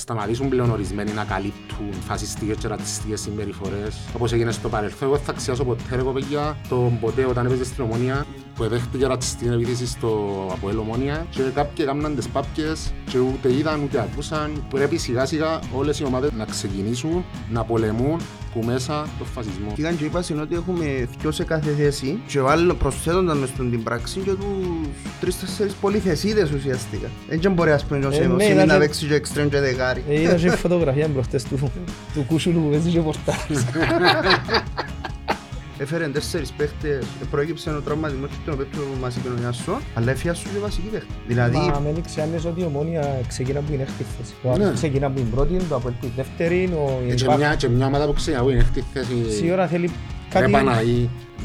σταματήσουν πλέον ορισμένοι να καλύπτουν φασιστικές και ρατσιστικές συμπεριφορές όπως έγινε στο παρελθόν. Εγώ θα αξιάσω ποτέ ρε κοπέγια τον ποτέ όταν έπαιζε στην ομόνια που δέχτηκε ρατσιστική επίθεση στο Αποέλ Ομόνια και κάποιοι έκαναν τις πάπκες και ούτε είδαν ούτε ακούσαν. Πρέπει σιγά σιγά όλες οι ομάδες να ξεκινήσουν να πολεμούν που μέσα το φασισμό. Και ήταν και είπα ότι έχουμε δυο σε κάθε θέση και βάλω προσθέτονταν μες στην την πράξη και τους τρεις-τέσσερις πολυθεσίδες ουσιαστικά. Δεν μπορεί ας πούμε Ε, ο ναι, Σίμι ήταν να και- παίξει και εξτρέμ και δεκάρι. Ε, Είδα και φωτογραφία μπροστές του, του κούσουλου που παίζει και πορτάρεις. Έφερε τέσσερις παίχτες, προέκυψε ο τραυματισμός και τον οποίο του μας είπε ο Ιάσο, αλλά έφυγε σου και βασική παίχτη. Δηλαδή, Μα με έδειξε άλλες ότι η ομόνια ξεκινά που είναι έκτη θέση. Το Ναι. άλλο ξεκινά που είναι πρώτη, το Αποέλ που είναι δεύτερη, ο Ε, Και μια, και μια ομάδα που ξέρει που είναι αυτή θέση Σίγουρα θέλει Κάτι...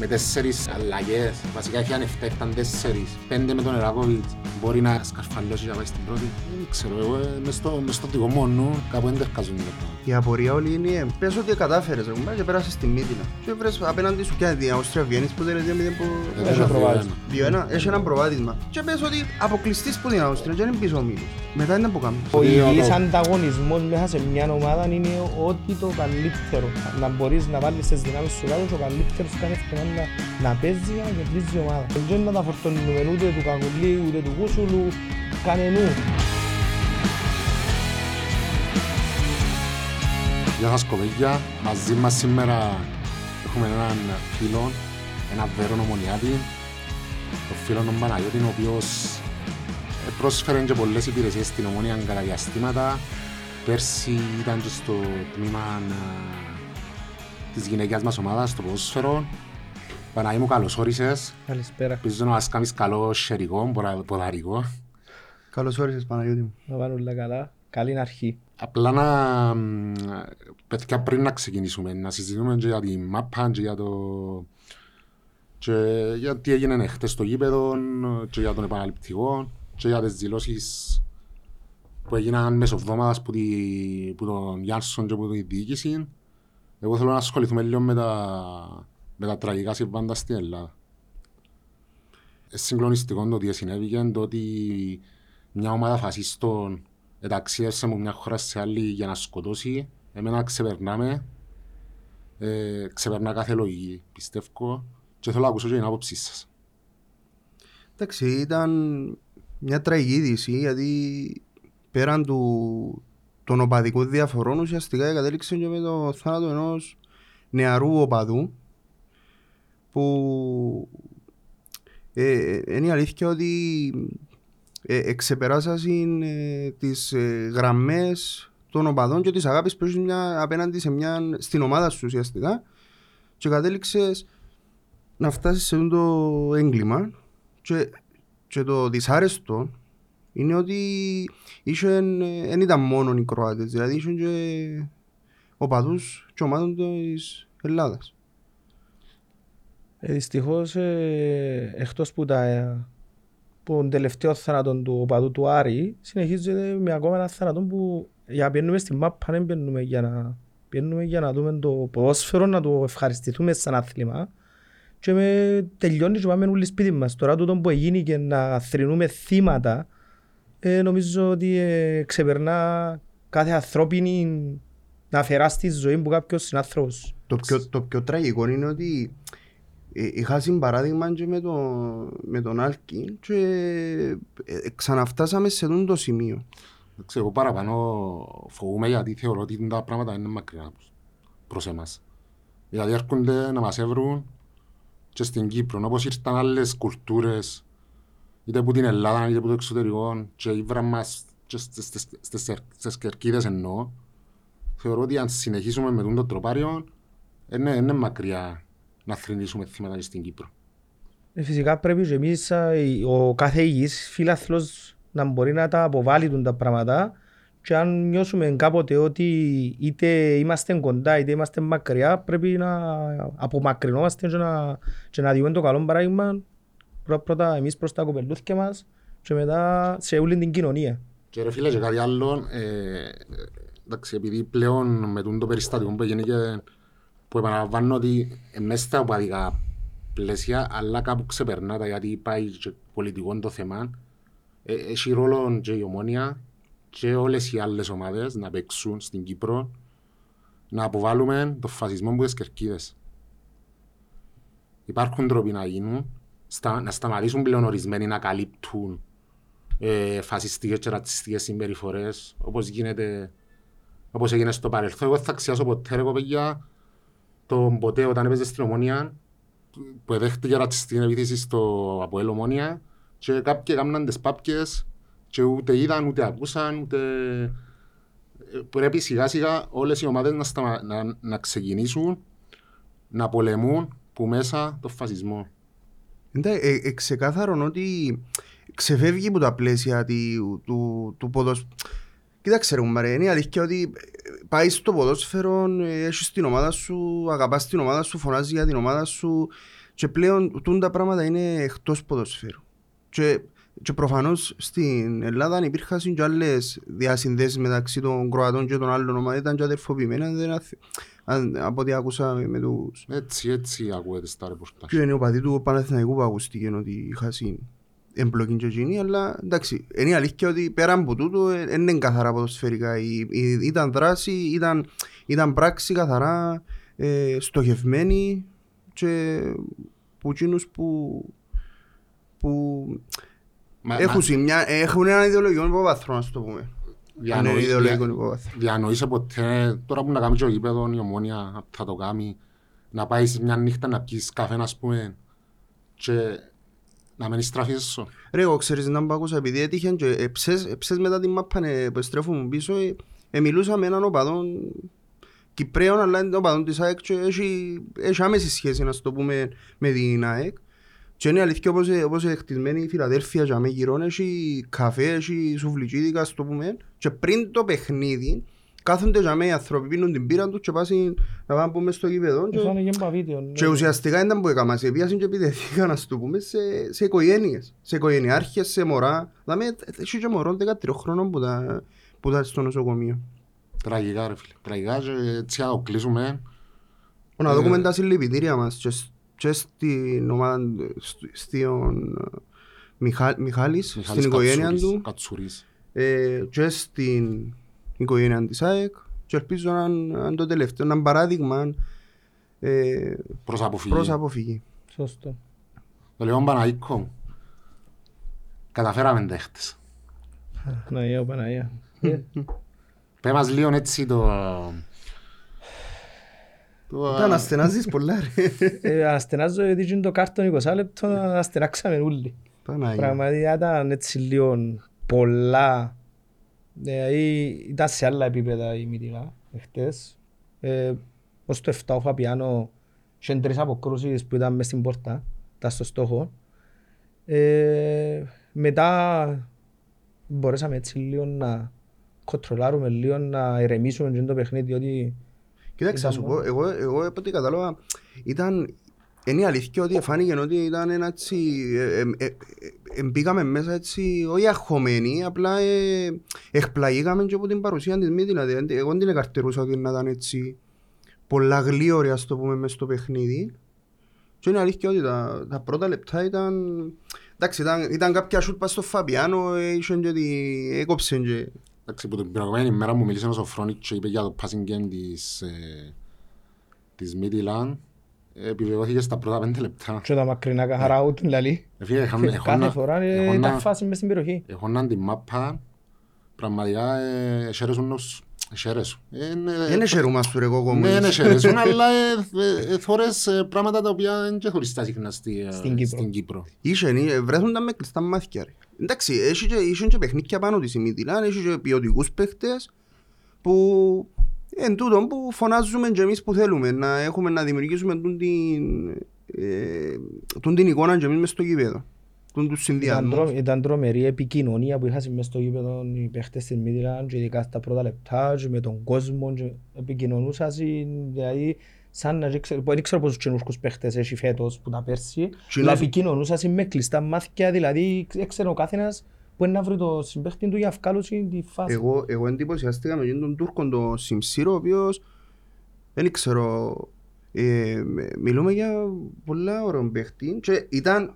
κάτι... Παναή με τέσσερις αλλαγές. Βασικά είχε ανεφτά, ήταν τέσσερις. Πέντε με τον Εράκοβιτς. Μπορεί να σκαρφαλώσει και να πάει στην πρώτη. Δεν ξέρω, εγώ ε, μες στο, μες στο δικό μου νου κάπου δεν δεχκάζουν το πράγμα. η απορία όλη είναι, πες ότι κατάφερες ρε κουμπάρε και πέρασες στη Μύτινα. Και βρες απέναντι σου και την Αυστρία Βιέννης που δεν είναι 2-0 που... Δεν Έχει είναι προβάδισμα. δύο-ένα. 2-1, έχει ένα προβάδισμα. Και πες ότι αποκλειστείς που την Αυστρία και είναι πίσω ο Μίλος. Μετά είναι που κάνεις. Ο Δύο υγιής το- ανταγωνισμός μέσα σε μια ομάδα είναι ό,τι το καλύτερο. Να μπορείς να βάλεις τις δυνάμεις σου κάτω και ο καλύτερος κάνει εύκολα να, να παίζει για να κερδίζει η ομάδα. Δεν είναι να τα φορτώνουμε ούτε του Κακουλή ούτε του Κούσουλου, κανενού. Γεια σας κοπέγια, μαζί μας σήμερα έχουμε έναν φίλο, έναν Βέρον Ομονιάτη, τον φίλο τον Παναγιώτη, ο οποίος ε, πρόσφερε και πολλές υπηρεσίες στην Ομόνια κατά διαστήματα. Πέρσι ήταν και στο τμήμα ε, της γυναικιάς μας ομάδας, στο ποδόσφαιρο. Παναγί μου καλώς όρισες. Καλησπέρα. Ελπίζω να μας κάνεις καλό σερικό, ποδα- ποδαρικό. Καλώς όρισες Παναγιώτη μου. Να πάνε όλα καλά. Καλή αρχή. Απλά να... μ, Παιδιά πριν να ξεκινήσουμε, να συζητούμε και για τη μάπα και για το... και για τι έγινε χτες στο γήπεδο και για τον επαναληπτικό και για τις δηλώσεις που έγιναν μέσω εβδομάδας που, τη... που τον Γιάνσον και που τη διοίκηση. Εγώ θέλω να ασχοληθούμε λίγο με τα, με τα τραγικά συμβάντα στην Ελλάδα. Είναι συγκλονιστικό το ότι συνέβηκε, το ότι μια ομάδα φασίστων εταξίευσε από μια χώρα σε άλλη για να σκοτώσει. Εμένα ξεπερνάμε. Ε, ξεπερνά κάθε λογική, πιστεύω. Και θέλω να ακούσω και την άποψή σας. Εντάξει, ήταν μια τραγική είδηση γιατί πέραν του, των οπαδικών διαφορών ουσιαστικά κατέληξε και με το θάνατο ενός νεαρού οπαδού που ε, είναι η αλήθεια ότι ε, εξεπεράσασαν ε, τις ε, γραμμές των οπαδών και της αγάπης που έχεις μια, απέναντι σε μια, στην ομάδα σου ουσιαστικά και κατέληξες να φτάσεις σε αυτό το έγκλημα και, και το δυσάρεστο είναι ότι είχαν, ε, δεν ήταν μόνο οι Κροάτες, δηλαδή είχαν και οπαδούς και ομάδων της Ελλάδας. Ε, δυστυχώς, ε, εκτός που, τα, ε, που τον τελευταίο θάνατο του οπαδού του Άρη, συνεχίζεται με ακόμα ένα θάνατο που για να πιένουμε στην μάπα δεν πιένουμε για να, πιένουμε για να δούμε το ποδόσφαιρο, να το ευχαριστηθούμε σαν άθλημα και με τελειώνει και πάμε όλοι σπίτι μας. Τώρα τούτο που έγινε και να θρυνούμε θύματα, ε, νομίζω ότι ε, ξεπερνά κάθε ανθρώπινη να αφαιρά στη ζωή που κάποιος συνάνθρωπος. Το πιο, το πιο τραγικό είναι ότι ε, είχα συμπαράδειγμα και με, το, με τον Άλκη και ε, ξαναφτάσαμε σε αυτό το σημείο. Εντάξει, εγώ παραπάνω φοβούμαι γιατί θεωρώ ότι τα πράγματα είναι μακριά προς- προς εμάς. Δηλαδή έρχονται να μας έβρουν και στην Κύπρο, όπως ήρθαν άλλες κουλτούρες, είτε από την Ελλάδα είτε από το εξωτερικό και ήβραν μας και στις- στις- στις- στις κερκίδες εννοώ. Θεωρώ ότι αν συνεχίσουμε με τον το τροπάριο, είναι, είναι μακριά να θρυνήσουμε θύματα και στην Κύπρο. Ε, Φυσικά πρέπει και εμείς α, η- ο κάθε υγιής φίλαθλος να μπορεί να τα αποβάλει τούν τα πράγματα και αν νιώσουμε κάποτε ότι είτε είμαστε κοντά είτε είμαστε μακριά πρέπει να απομακρυνόμαστε και να, και να διούμε το καλό παράδειγμα πρώτα, πρώτα εμείς προς τα κοπελούθια μας και μετά σε όλη την κοινωνία. Και ρε φίλε και κάτι άλλο, ε, εντάξει, επειδή πλέον με τούτο το περιστατικό που έγινε και που επαναλαμβάνω ότι ε, μέσα στα οπαδικά πλαίσια, αλλά κάπου ξεπερνά τα γιατί πάει και πολιτικό το θέμα, ε, έχει ρόλο και η ομόνια και όλες οι άλλες ομάδες να παίξουν στην Κύπρο να αποβάλουμε το φασισμό από τις κερκίδες. Υπάρχουν τρόποι να γίνουν, στα, να σταματήσουν πλέον ορισμένοι να καλύπτουν ε, φασιστικές και ρατσιστικές συμπεριφορές, όπως γίνεται, όπως έγινε στο παρελθόν. Εγώ θα ξιάσω ποτέ, ρε κοπέγια, τον ποτέ όταν έπαιζε στην Ομόνια, που εδέχτηκε ρατσιστική επίθεση στο Αποέλ Ομόνια και κάποιοι έκαναν τις πάπκες και ούτε είδαν, ούτε ακούσαν, ούτε... Ε, Πρέπει σιγά σιγά όλες οι ομάδες να, σταμα... να, να ξεκινήσουν να πολεμούν που μέσα το φασισμό. Εντάξει, ε, ε, ξεκάθαρον ότι ξεφεύγει από τα πλαίσια του, του, του ποδοσφαίρου. Κοίταξε ρε κουμπάρε, είναι η αλήθεια ότι ε, πάει στο ποδόσφαιρο, ε, έχεις την ομάδα σου, αγαπάς την ομάδα σου, φωνάζεις για την ομάδα σου και πλέον τούν τα πράγματα είναι εκτός ποδοσφαίρου. Και, και προφανώς στην Ελλάδα υπήρχαν και άλλες διασυνδέσεις μεταξύ των Κροατών και των άλλων ομάδων, ήταν και αδερφοποιημένα, δεν αθ- αν- από ό,τι άκουσα με τους Έτσι, έτσι ακούγεται στα ρεπορτάζ. και είναι ο παδί του Παναθηναϊκού που ακούστηκε ότι είχα συν εμπλοκή και εκείνη, αλλά εντάξει, είναι η αλήθεια ότι πέρα από τούτο δεν είναι καθαρά ποδοσφαιρικά. Η- η- Ήταν δράση, ήταν, ήταν πράξη καθαρά ε, στοχευμένη και που εκείνους που, που Μα- έχουν, μα- συ- μια, έχουν ένα ιδεολογικό υποβάθρο, να το πούμε. Ένα διανοεί- ιδεολογικό δια- υποβάθρο. Διανοείσαι ποτέ, τώρα που να κάνει και ο γήπεδο, η ομόνια θα το κάνει, να πάεις σε μια νύχτα να πιεις καφέ, ας πούμε, και να μένεις στραφείς σου. Ρε, εγώ ξέρεις να μπ' άκουσα, επειδή έτυχε και εψές, εψές μετά την μάπα ε, που στρέφουμε πίσω, ε, ε, μιλούσα με έναν οπαδόν Κυπρέων, αλλά είναι οπαδόν της ΑΕΚ και έχει, έχει άμεση σχέση, να το πούμε, με την ΑΕΚ. Και είναι αλήθεια όπως, ε, όπως είναι χτισμένη η Φιλαδέλφια και αμέ γύρω, έχει καφέ, έχει σουβλιτσίδικα, ας το πούμε. Και πριν το παιχνίδι, κάθονται για μέ οι άνθρωποι, πίνουν την πύρα τους και πάσουν να πάνε πούμε στο γήπεδο. και- Φάνε και βίντεο. ναι. και ουσιαστικά ήταν που έκανα, σε πιάσουν και επιτεθήκαν, ας το πούμε, σε, σε οικογένειες, σε οικογενειάρχες, σε μωρά. Δηλαδή, έχει και μωρών 13 χρόνων που τα, που τα στο νοσοκομείο. Τραγικά ρε φίλε, τραγικά και έτσι να το κλείσουμε. Να Ε, δούμε τα συλληπιτήρια μας και, σ- και στην ομάδα, σ- στον Μιχά, Μιχάλης, Μιχάλης στην οικογένεια Κατσούρης, του Κατσούρης. ε, και στην οικογένεια της ΑΕΚ και ελπίζω να είναι να είναι το τελευταίο, να είναι παράδειγμα ε, Προς αποφυγή. προς αποφυγή. Σωστό. Το λέω Παναίκο. Καταφέραμε τα χτες. Ναι, ο Παναγία. Ε, Πες μας λίγο έτσι το... το- Ήταν ασθενάζεις πολλά ρε. ε, Ασθενάζω γιατί είναι το κάρτον 20 λεπτό να ασθενάξαμε όλοι. Παναγία. Πραγματικά ήταν έτσι λίγο πολλά. Δηλαδή ήταν σε άλλα επίπεδα η Μητυλά εχθές. Ε, ως το 7 ο Φαπιάνο είχε τρεις αποκρούσεις που ήταν μες στην πόρτα. Ήταν στο στόχο. Ε, μετά μπορέσαμε έτσι λίγο να κοντρολάρουμε λίγο, να ηρεμήσουμε και το παιχνίδι, διότι Κοίταξε, να σου πω, εγώ, εγώ από ό,τι κατάλαβα, ήταν, είναι η αλήθεια ότι φάνηκε ότι ήταν ένα έτσι, ε, ε, ε, ε, μπήκαμε μέσα έτσι, όχι αγχωμένοι, απλά ε, εκπλαγήκαμε και από την παρουσία της μη, δηλαδή, εγώ δεν την εκαρτερούσα ότι να ήταν έτσι πολλά γλίωρη, ας το πούμε, μες στο παιχνίδι. Και είναι αλήθεια ότι τα, τα πρώτα λεπτά ήταν, εντάξει, ήταν, ήταν κάποια σουτ πας στο Φαπιάνο, ε, είχε και ότι έκοψε και Εντάξει, που την προηγουμένη μέρα μου μίλησε ο Σοφρόνικ και είπε για το passing game της, ε, της Midland. Ε, Επιβεβαιώθηκε στα πρώτα πέντε λεπτά. και τα μακρινά καθαρά ούτε λαλή. Ε, φίλε, είχαν- Κάθε έχονα- φορά ε, έχονα- ήταν φάση μες στην περιοχή. έχοναν την μάπα, πραγματικά ε, εσέρεσουν ως... Εσέρεσουν. Ε, είναι- δεν έσχερουμα σου ρε εγώ Ναι, κομμάτια. ναι, εσέρεσουν, αλλά ε, ε, ε, θωρείς ε, πράγματα τα οποία δεν και θωρείς τα συχνά στη- ε, Στην Κύπρο. στην Κύπρο. Είχε, ε, βρέθονταν με κλειστά μάτια ρε. Εντάξει, έχει και, είχε και παιχνίδια πάνω της η Μητυλάν, έχει και ποιοτικούς παίχτες που εν τούτον που φωνάζουμε και εμείς που θέλουμε να έχουμε να δημιουργήσουμε τούν την, ε, τούν την εικόνα και εμείς μες στο γήπεδο. Τούν τους Ήταν, συνδυασμούς. τρο, ήταν τρομερή επικοινωνία που είχαν μέσα στο γήπεδο οι παίχτες της Μίδηλαν και ειδικά στα πρώτα λεπτά και με τον κόσμο και επικοινωνούσαν δηλαδή σαν να ξέρω, δεν ξέρω πόσους καινούργους παίχτες έχει φέτος που τα πέρσι αλλά Κοινός- επικοινωνούσαν με κλειστά μάτια δηλαδή έξερε ο καθένας που είναι να βρει το συμπαίχτη του για αυκάλωση τη φάση; Εγώ, εγώ εντυπωσιαστήκα με εκείνον τον Τούρκο τον Σιμσίρο, ο οποίος δεν ξέρω, ε, μιλούμε για πολλά ωραίο παίχτη και ήταν,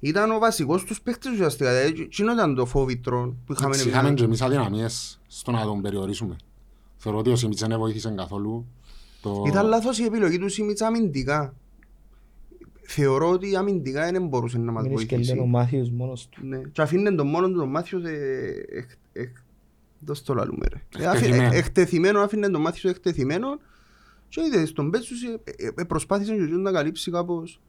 ήταν ο βασικός τους παίχτες ουσιαστικά. Δηλαδή, εκείνο ήταν το φόβητρο που είχαμε Εντάξει, Είχαμε και εμείς αδυναμίες στο να τον περιορίσουμε. Θεωρώ ότι ο Σιμίτς δεν βοήθησε καθόλου. Το... Ήταν λάθος η επιλογή του Σίμιτς αμυντικά. Θεωρώ ότι αμυντικά δεν μπορούσε να μας Μην βοηθήσει. ισκελτέν ο Μάθιος μόνος του. Ναι. Και αφήνε τον μόνο του τον Μάθιος ε, εκ- εκ- δώσ' το λαλούμε ρε. Ε, αφή- Εκτεθειμένο. ε, Εκτεθειμένο, αφήνε τον Μάθιος εκτεθειμένο και είδε στον Πέτσους ε, ε, ε, προσπάθησε και ο Γιώργος να καλύψει κάπως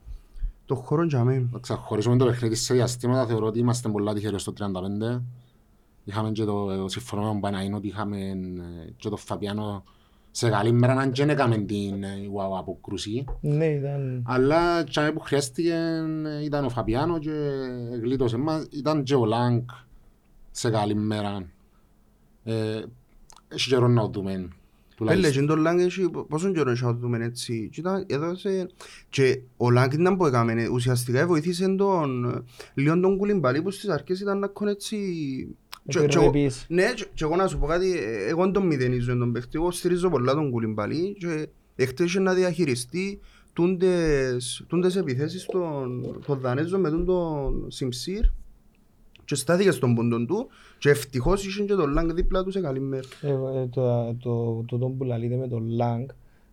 το χώρο για μένα. Να ξαχωρίσουμε το παιχνίδι σε διαστήματα, θεωρώ ότι είμαστε πολλά τυχεροί στο 35. Είχαμε και το, το συμφωνώ με τον Παναήν ότι είχαμε ε, και τον Φαπιάνο σε καλή μέρα αν και δεν έκαμε την ε, wow, αποκρουσή. Ναι, ήταν... Αλλά και που χρειάστηκε ε, ήταν ο Φαπιάνο και γλίτωσε μας. Ήταν και ο Λάγκ σε καλή μέρα. Ε, Έχει καιρό να το δούμε. Πέλε, τουλάχιστον. και τον Λάγκ έχει πόσο καιρό έχει να το δούμε έτσι. Και ήταν- έδωσε- Και ο Λάγκ ήταν που έκαμε, ε, ουσιαστικά βοήθησε τον ε, λίγο τον Κουλιμπαλί που στις αρχές ήταν να κον έτσι... Και- και εγώ- επιρρεπής. Ναι, και και εγώ να σου πω κάτι, ε, εγώ τον μηδενίζω τον παίχτη, εγώ στηρίζω πολλά τον Κουλιμπαλί και εχθές είχε να διαχειριστεί τούντες, τούντες επιθέσεις των, των Δανέζων με τον, τον Σιμσίρ και στάθηκε στον πόντον του και ευτυχώς είχε και τον Λάγκ δίπλα του σε καλή μέρα. Ε, ε, το, το, το, τον που λαλείτε με τον Λάγκ,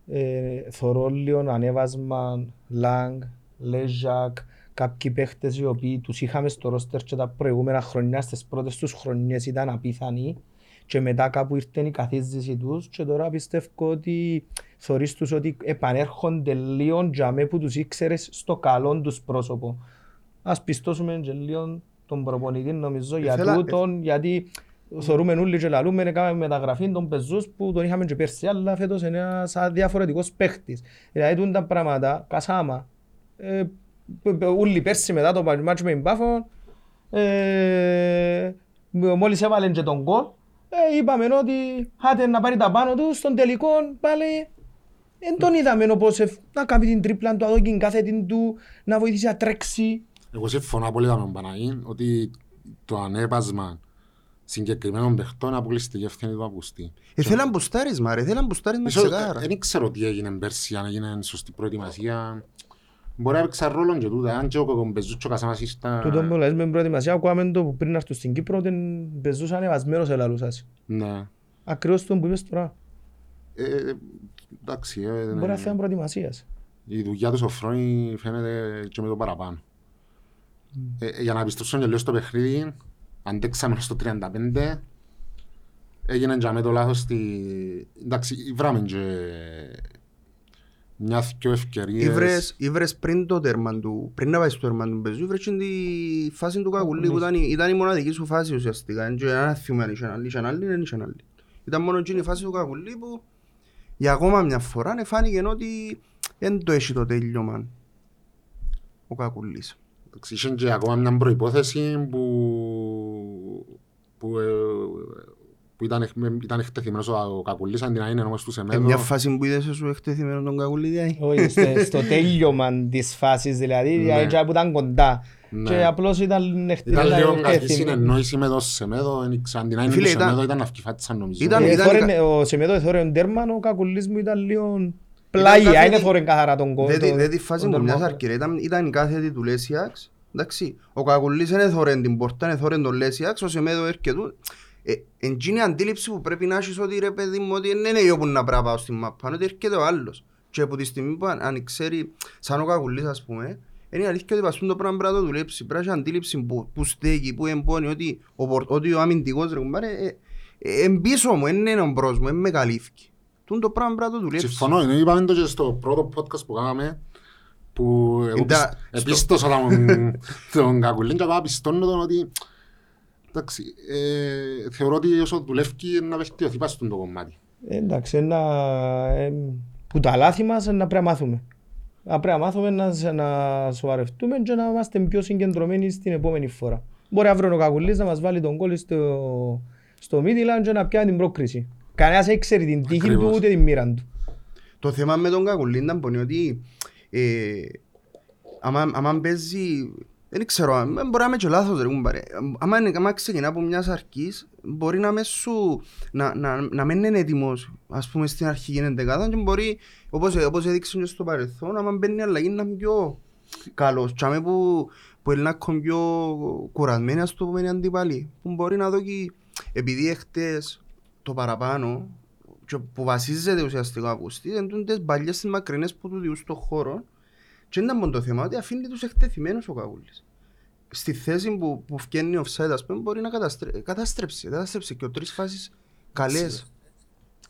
ε, θωρώ λίγο ανέβασμα Λάγκ, Λέζακ, κάποιοι παίχτες οι οποίοι τους είχαμε στο ρόστερ και τα προηγούμενα χρονιά, στις πρώτες τους χρονιές ήταν απίθανοι και μετά κάπου ήρθε η καθίζηση τους και τώρα πιστεύω ότι θωρείς τους ότι επανέρχονται λίγο για με που τους ήξερες στο καλό τους πρόσωπο. Ας πιστώσουμε και λίγο τον προπονητή νομίζω για Ήθελα- τούτον, γιατί θεωρούμε όλοι και λαλούμε, έκαμε μεταγραφή των πεζούς που τον είχαμε και πέρσι, αλλά φέτος είναι ένας διαφορετικός παίχτης. Δηλαδή τούν τα πράγματα, κασάμα. Ε, π- π- Όλοι πέρσι μετά το μάτσο με την Πάφο, ε, μόλις έβαλε και τον γκολ, ε, είπαμε ότι άτε να πάρει τα πάνω του, στον τελικό πάλι δεν τον είδαμε όπως ευ- να κάνει την τρίπλα του, να δώσει την κάθετη του, να βοηθήσει να τρέξει. Εγώ συμφωνώ απόλυτα με τον Παναγή ότι το ανέπασμα συγκεκριμένων παιχτών αποκλειστική ευθύνη του Αυγουστή. Ήθελαν μπουστάρισμα ρε, ήθελαν μπουστάρισμα Ίσως, ξεκάρα. ε, Δεν ξέρω τι έγινε πέρσι, αν έγινε σωστή προετοιμασία. Μπορεί να έπαιξαν ρόλο και τούτα, αν και ο Κοκομπεζούς και ο Κασάμας ήσταν... Τούτο που λες με την προετοιμασία, ακούαμε το που πριν να έρθουν στην Κύπρο, την πεζούς ανεβασμένος ελαλούσας. Ναι. Ακριβώς τον που είπες τώρα. Ε, εντάξει, ε, Μπορεί να ναι. θέμα προετοιμασίας. η δουλειά τους Σοφρόνη φαίνεται και με το παραπάνω. Ε, ε, για να πιστέψω και λίγο στο παιχνίδι, αντέξαμε στο 35, έγινε και με το λάθος στη... Εντάξει, βράμε και μια δυο ευκαιρίες. Ήβρες, ήβρες πριν το τέρμα του, πριν να πάεις στο τέρμα του Μπεζού, ήβρες και τη φάση του Κακουλή που ήταν, η- ήταν η μοναδική σου φάση ουσιαστικά. Δεν ξέρω αν θυμάμαι αν είχε άλλη, είχε άλλη, δεν είχε άλλη. Ήταν μόνο εκείνη η φάση του Κακουλή που για ακόμα μια φορά ε, φάνηκε ότι δεν το έχει το τέλειωμα ο Κακουλής. Εντάξει, είχε και ακόμα μια προϋπόθεση που, που, ε, που ήταν, εκ- με- ήταν εκτεθειμένος ο, ο Κακουλής αντί να είναι όμως τους Ε, Σεμέδο. μια φάση που είδες σου εκτεθειμένο τον Κακουλή δηλαδή. Όχι, στο- στο τέλειωμα της φάσης δηλαδή, Ναι. δηλαδή που ήταν κοντά. Ναι. Και απλώς ήταν Ήταν λίγο κακή εκτεθειμένος. συνεννόηση με τον Σεμέδο, δεν ήξερα, αντί να είναι Φίλε, του ήταν- Σεμέδο ήταν αυκηφάτισαν νομίζω. Ήταν- Ε, ήταν- θόρεν- Ο Σεμέδο εθώρεν τέρμα, ο Κακουλής μου ήταν λίγο πλάγια, κάθετη- είναι θόρεν καθαρά τον κόλ. Δεν τη- δεν τη φάση που μοιάζει αρκετά, ήταν, ήταν η κάθετη του Λέσιαξ. Εντάξει, ο Κακουλής δεν έθωρεν την πόρτα, έθωρεν τον Λέσιαξ, ο Σεμέδο έρχεται του. Ε, εντζήνει η αντίληψη που πρέπει να έχεις ότι ρε παιδί μου ότι δεν είναι εγώ που να πρέπει να πάω στην μάπα, είναι ότι έρχεται ο άλλος. Και από τη στιγμή που αν, αν ξέρει, σαν ο Κακουλής ας πούμε, είναι η αλήθεια ότι πας το πράγμα πρέπει να το δουλέψει. Πρέπει να έχεις αντίληψη που, που στέκει, που εμπώνει, ότι ο, πορ- ότι ο αμυντικός ρε κουμπάρε, ε, ε, εν πίσω μου, δεν είναι ο μπρος μου, δεν με καλύφκει. Τούν το πράγμα πρέπει να το δουλέψει. Συμφωνώ, είναι, είπαμε το και στο πρώτο podcast που κάναμε που εγώ Εντά- πισ- επίστωσα τον, τον Κακουλίν και ακόμα πιστώνω τον ότι εντάξει, ε, θεωρώ ότι όσο δουλεύει να βελτιωθεί πας στον το κομμάτι. Εντάξει, ένα, ε, που τα λάθη μας να πρέπει να μάθουμε. Να πρέπει να μάθουμε να, σε- να σοβαρευτούμε και να είμαστε πιο συγκεντρωμένοι στην επόμενη φορά. Μπορεί αύριο ο Κακουλής να μας βάλει τον κόλλη στο, στο Midland και να πιάνει την πρόκριση. Κανένας δεν ξέρει την τύχη του Ακριβώς. ούτε την μοίρα του. Το θέμα με τον Κακουλή ήταν πονεί ότι ε, άμα, άμα παίζει, δεν ξέρω, ε, μπορεί να είμαι και λάθος ρε κουμπάρε. Άμα, είναι- άμα ξεκινά από μιας αρκής, μπορεί να με σου, να, να, να μην είναι έτοιμος, ας πούμε στην αρχή γίνεται κάτω και μπορεί, όπως, όπως έδειξε και στο παρελθόν, άμα μπαίνει αλλαγή να είναι πιο καλός. Και άμα που, που είναι ακόμη πιο κουρασμένοι ας το πούμε οι αντίπαλοι που μπορεί να δω και επειδή εχθές το παραπάνω και που βασίζεται ουσιαστικά ο Αυγουστής είναι τούτες παλιές τις μακρινές που του διούν στον χώρο και είναι μόνο το θέμα ότι αφήνει τους εκτεθειμένους ο Καγούλης. Στη θέση που, που φτιάχνει ο offside ας πούμε μπορεί να καταστρέ... καταστρέψει, καταστρέψει και ο τρεις φάσεις καλές.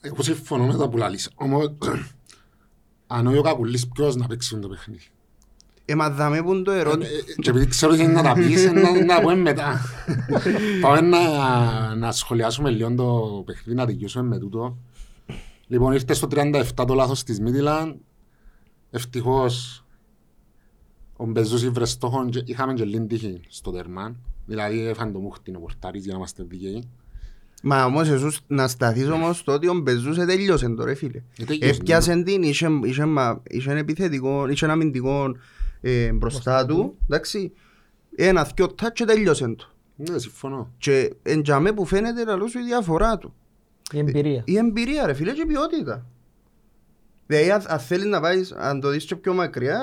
Εγώ συμφωνώ με τα που λαλείς. Όμως, αν όχι ο Κακουλής, ποιος να παίξει το παιχνίδι. Ε, μα δάμε που είναι το Ε, ερώτημα. ε, Και επειδή ξέρω ότι είναι να τα πεις, ε, να να τα πούμε μετά. Πάμε να, να σχολιάσουμε λίγο το παιχνίδι, να τελειώσουμε με τούτο. Λοιπόν, ήρθε στο 37 το λάθος της Μίτιλαν. Ευτυχώς ο Μπεζούς ήβρε στόχον και είχαμε και λίγη τύχη στο τερμάν. Δηλαδή έφανε το μούχτιν ο πορτάρης για να είμαστε δικαίοι. Μα όμως εσούς να σταθείς όμως στο ότι ο Μπεζούς ε, τελειώσε το ρε φίλε. Ε, τελειώσε, Έπιασε την, είχε, είχε, μα- είχε επιθετικό, είχε ένα αμυντικό ε, μπροστά του, εντάξει. Ένα, δυο τάτς και τελειώσε το. Ναι, συμφωνώ. Και εν τζαμέ που φαίνεται λαλό σου η διαφορά του. Η εμπειρία. Η εμπειρία ρε φίλε και η ποιότητα. Δηλαδή αν, αν θέλεις να πάεις, αν το δεις και πιο μακριά,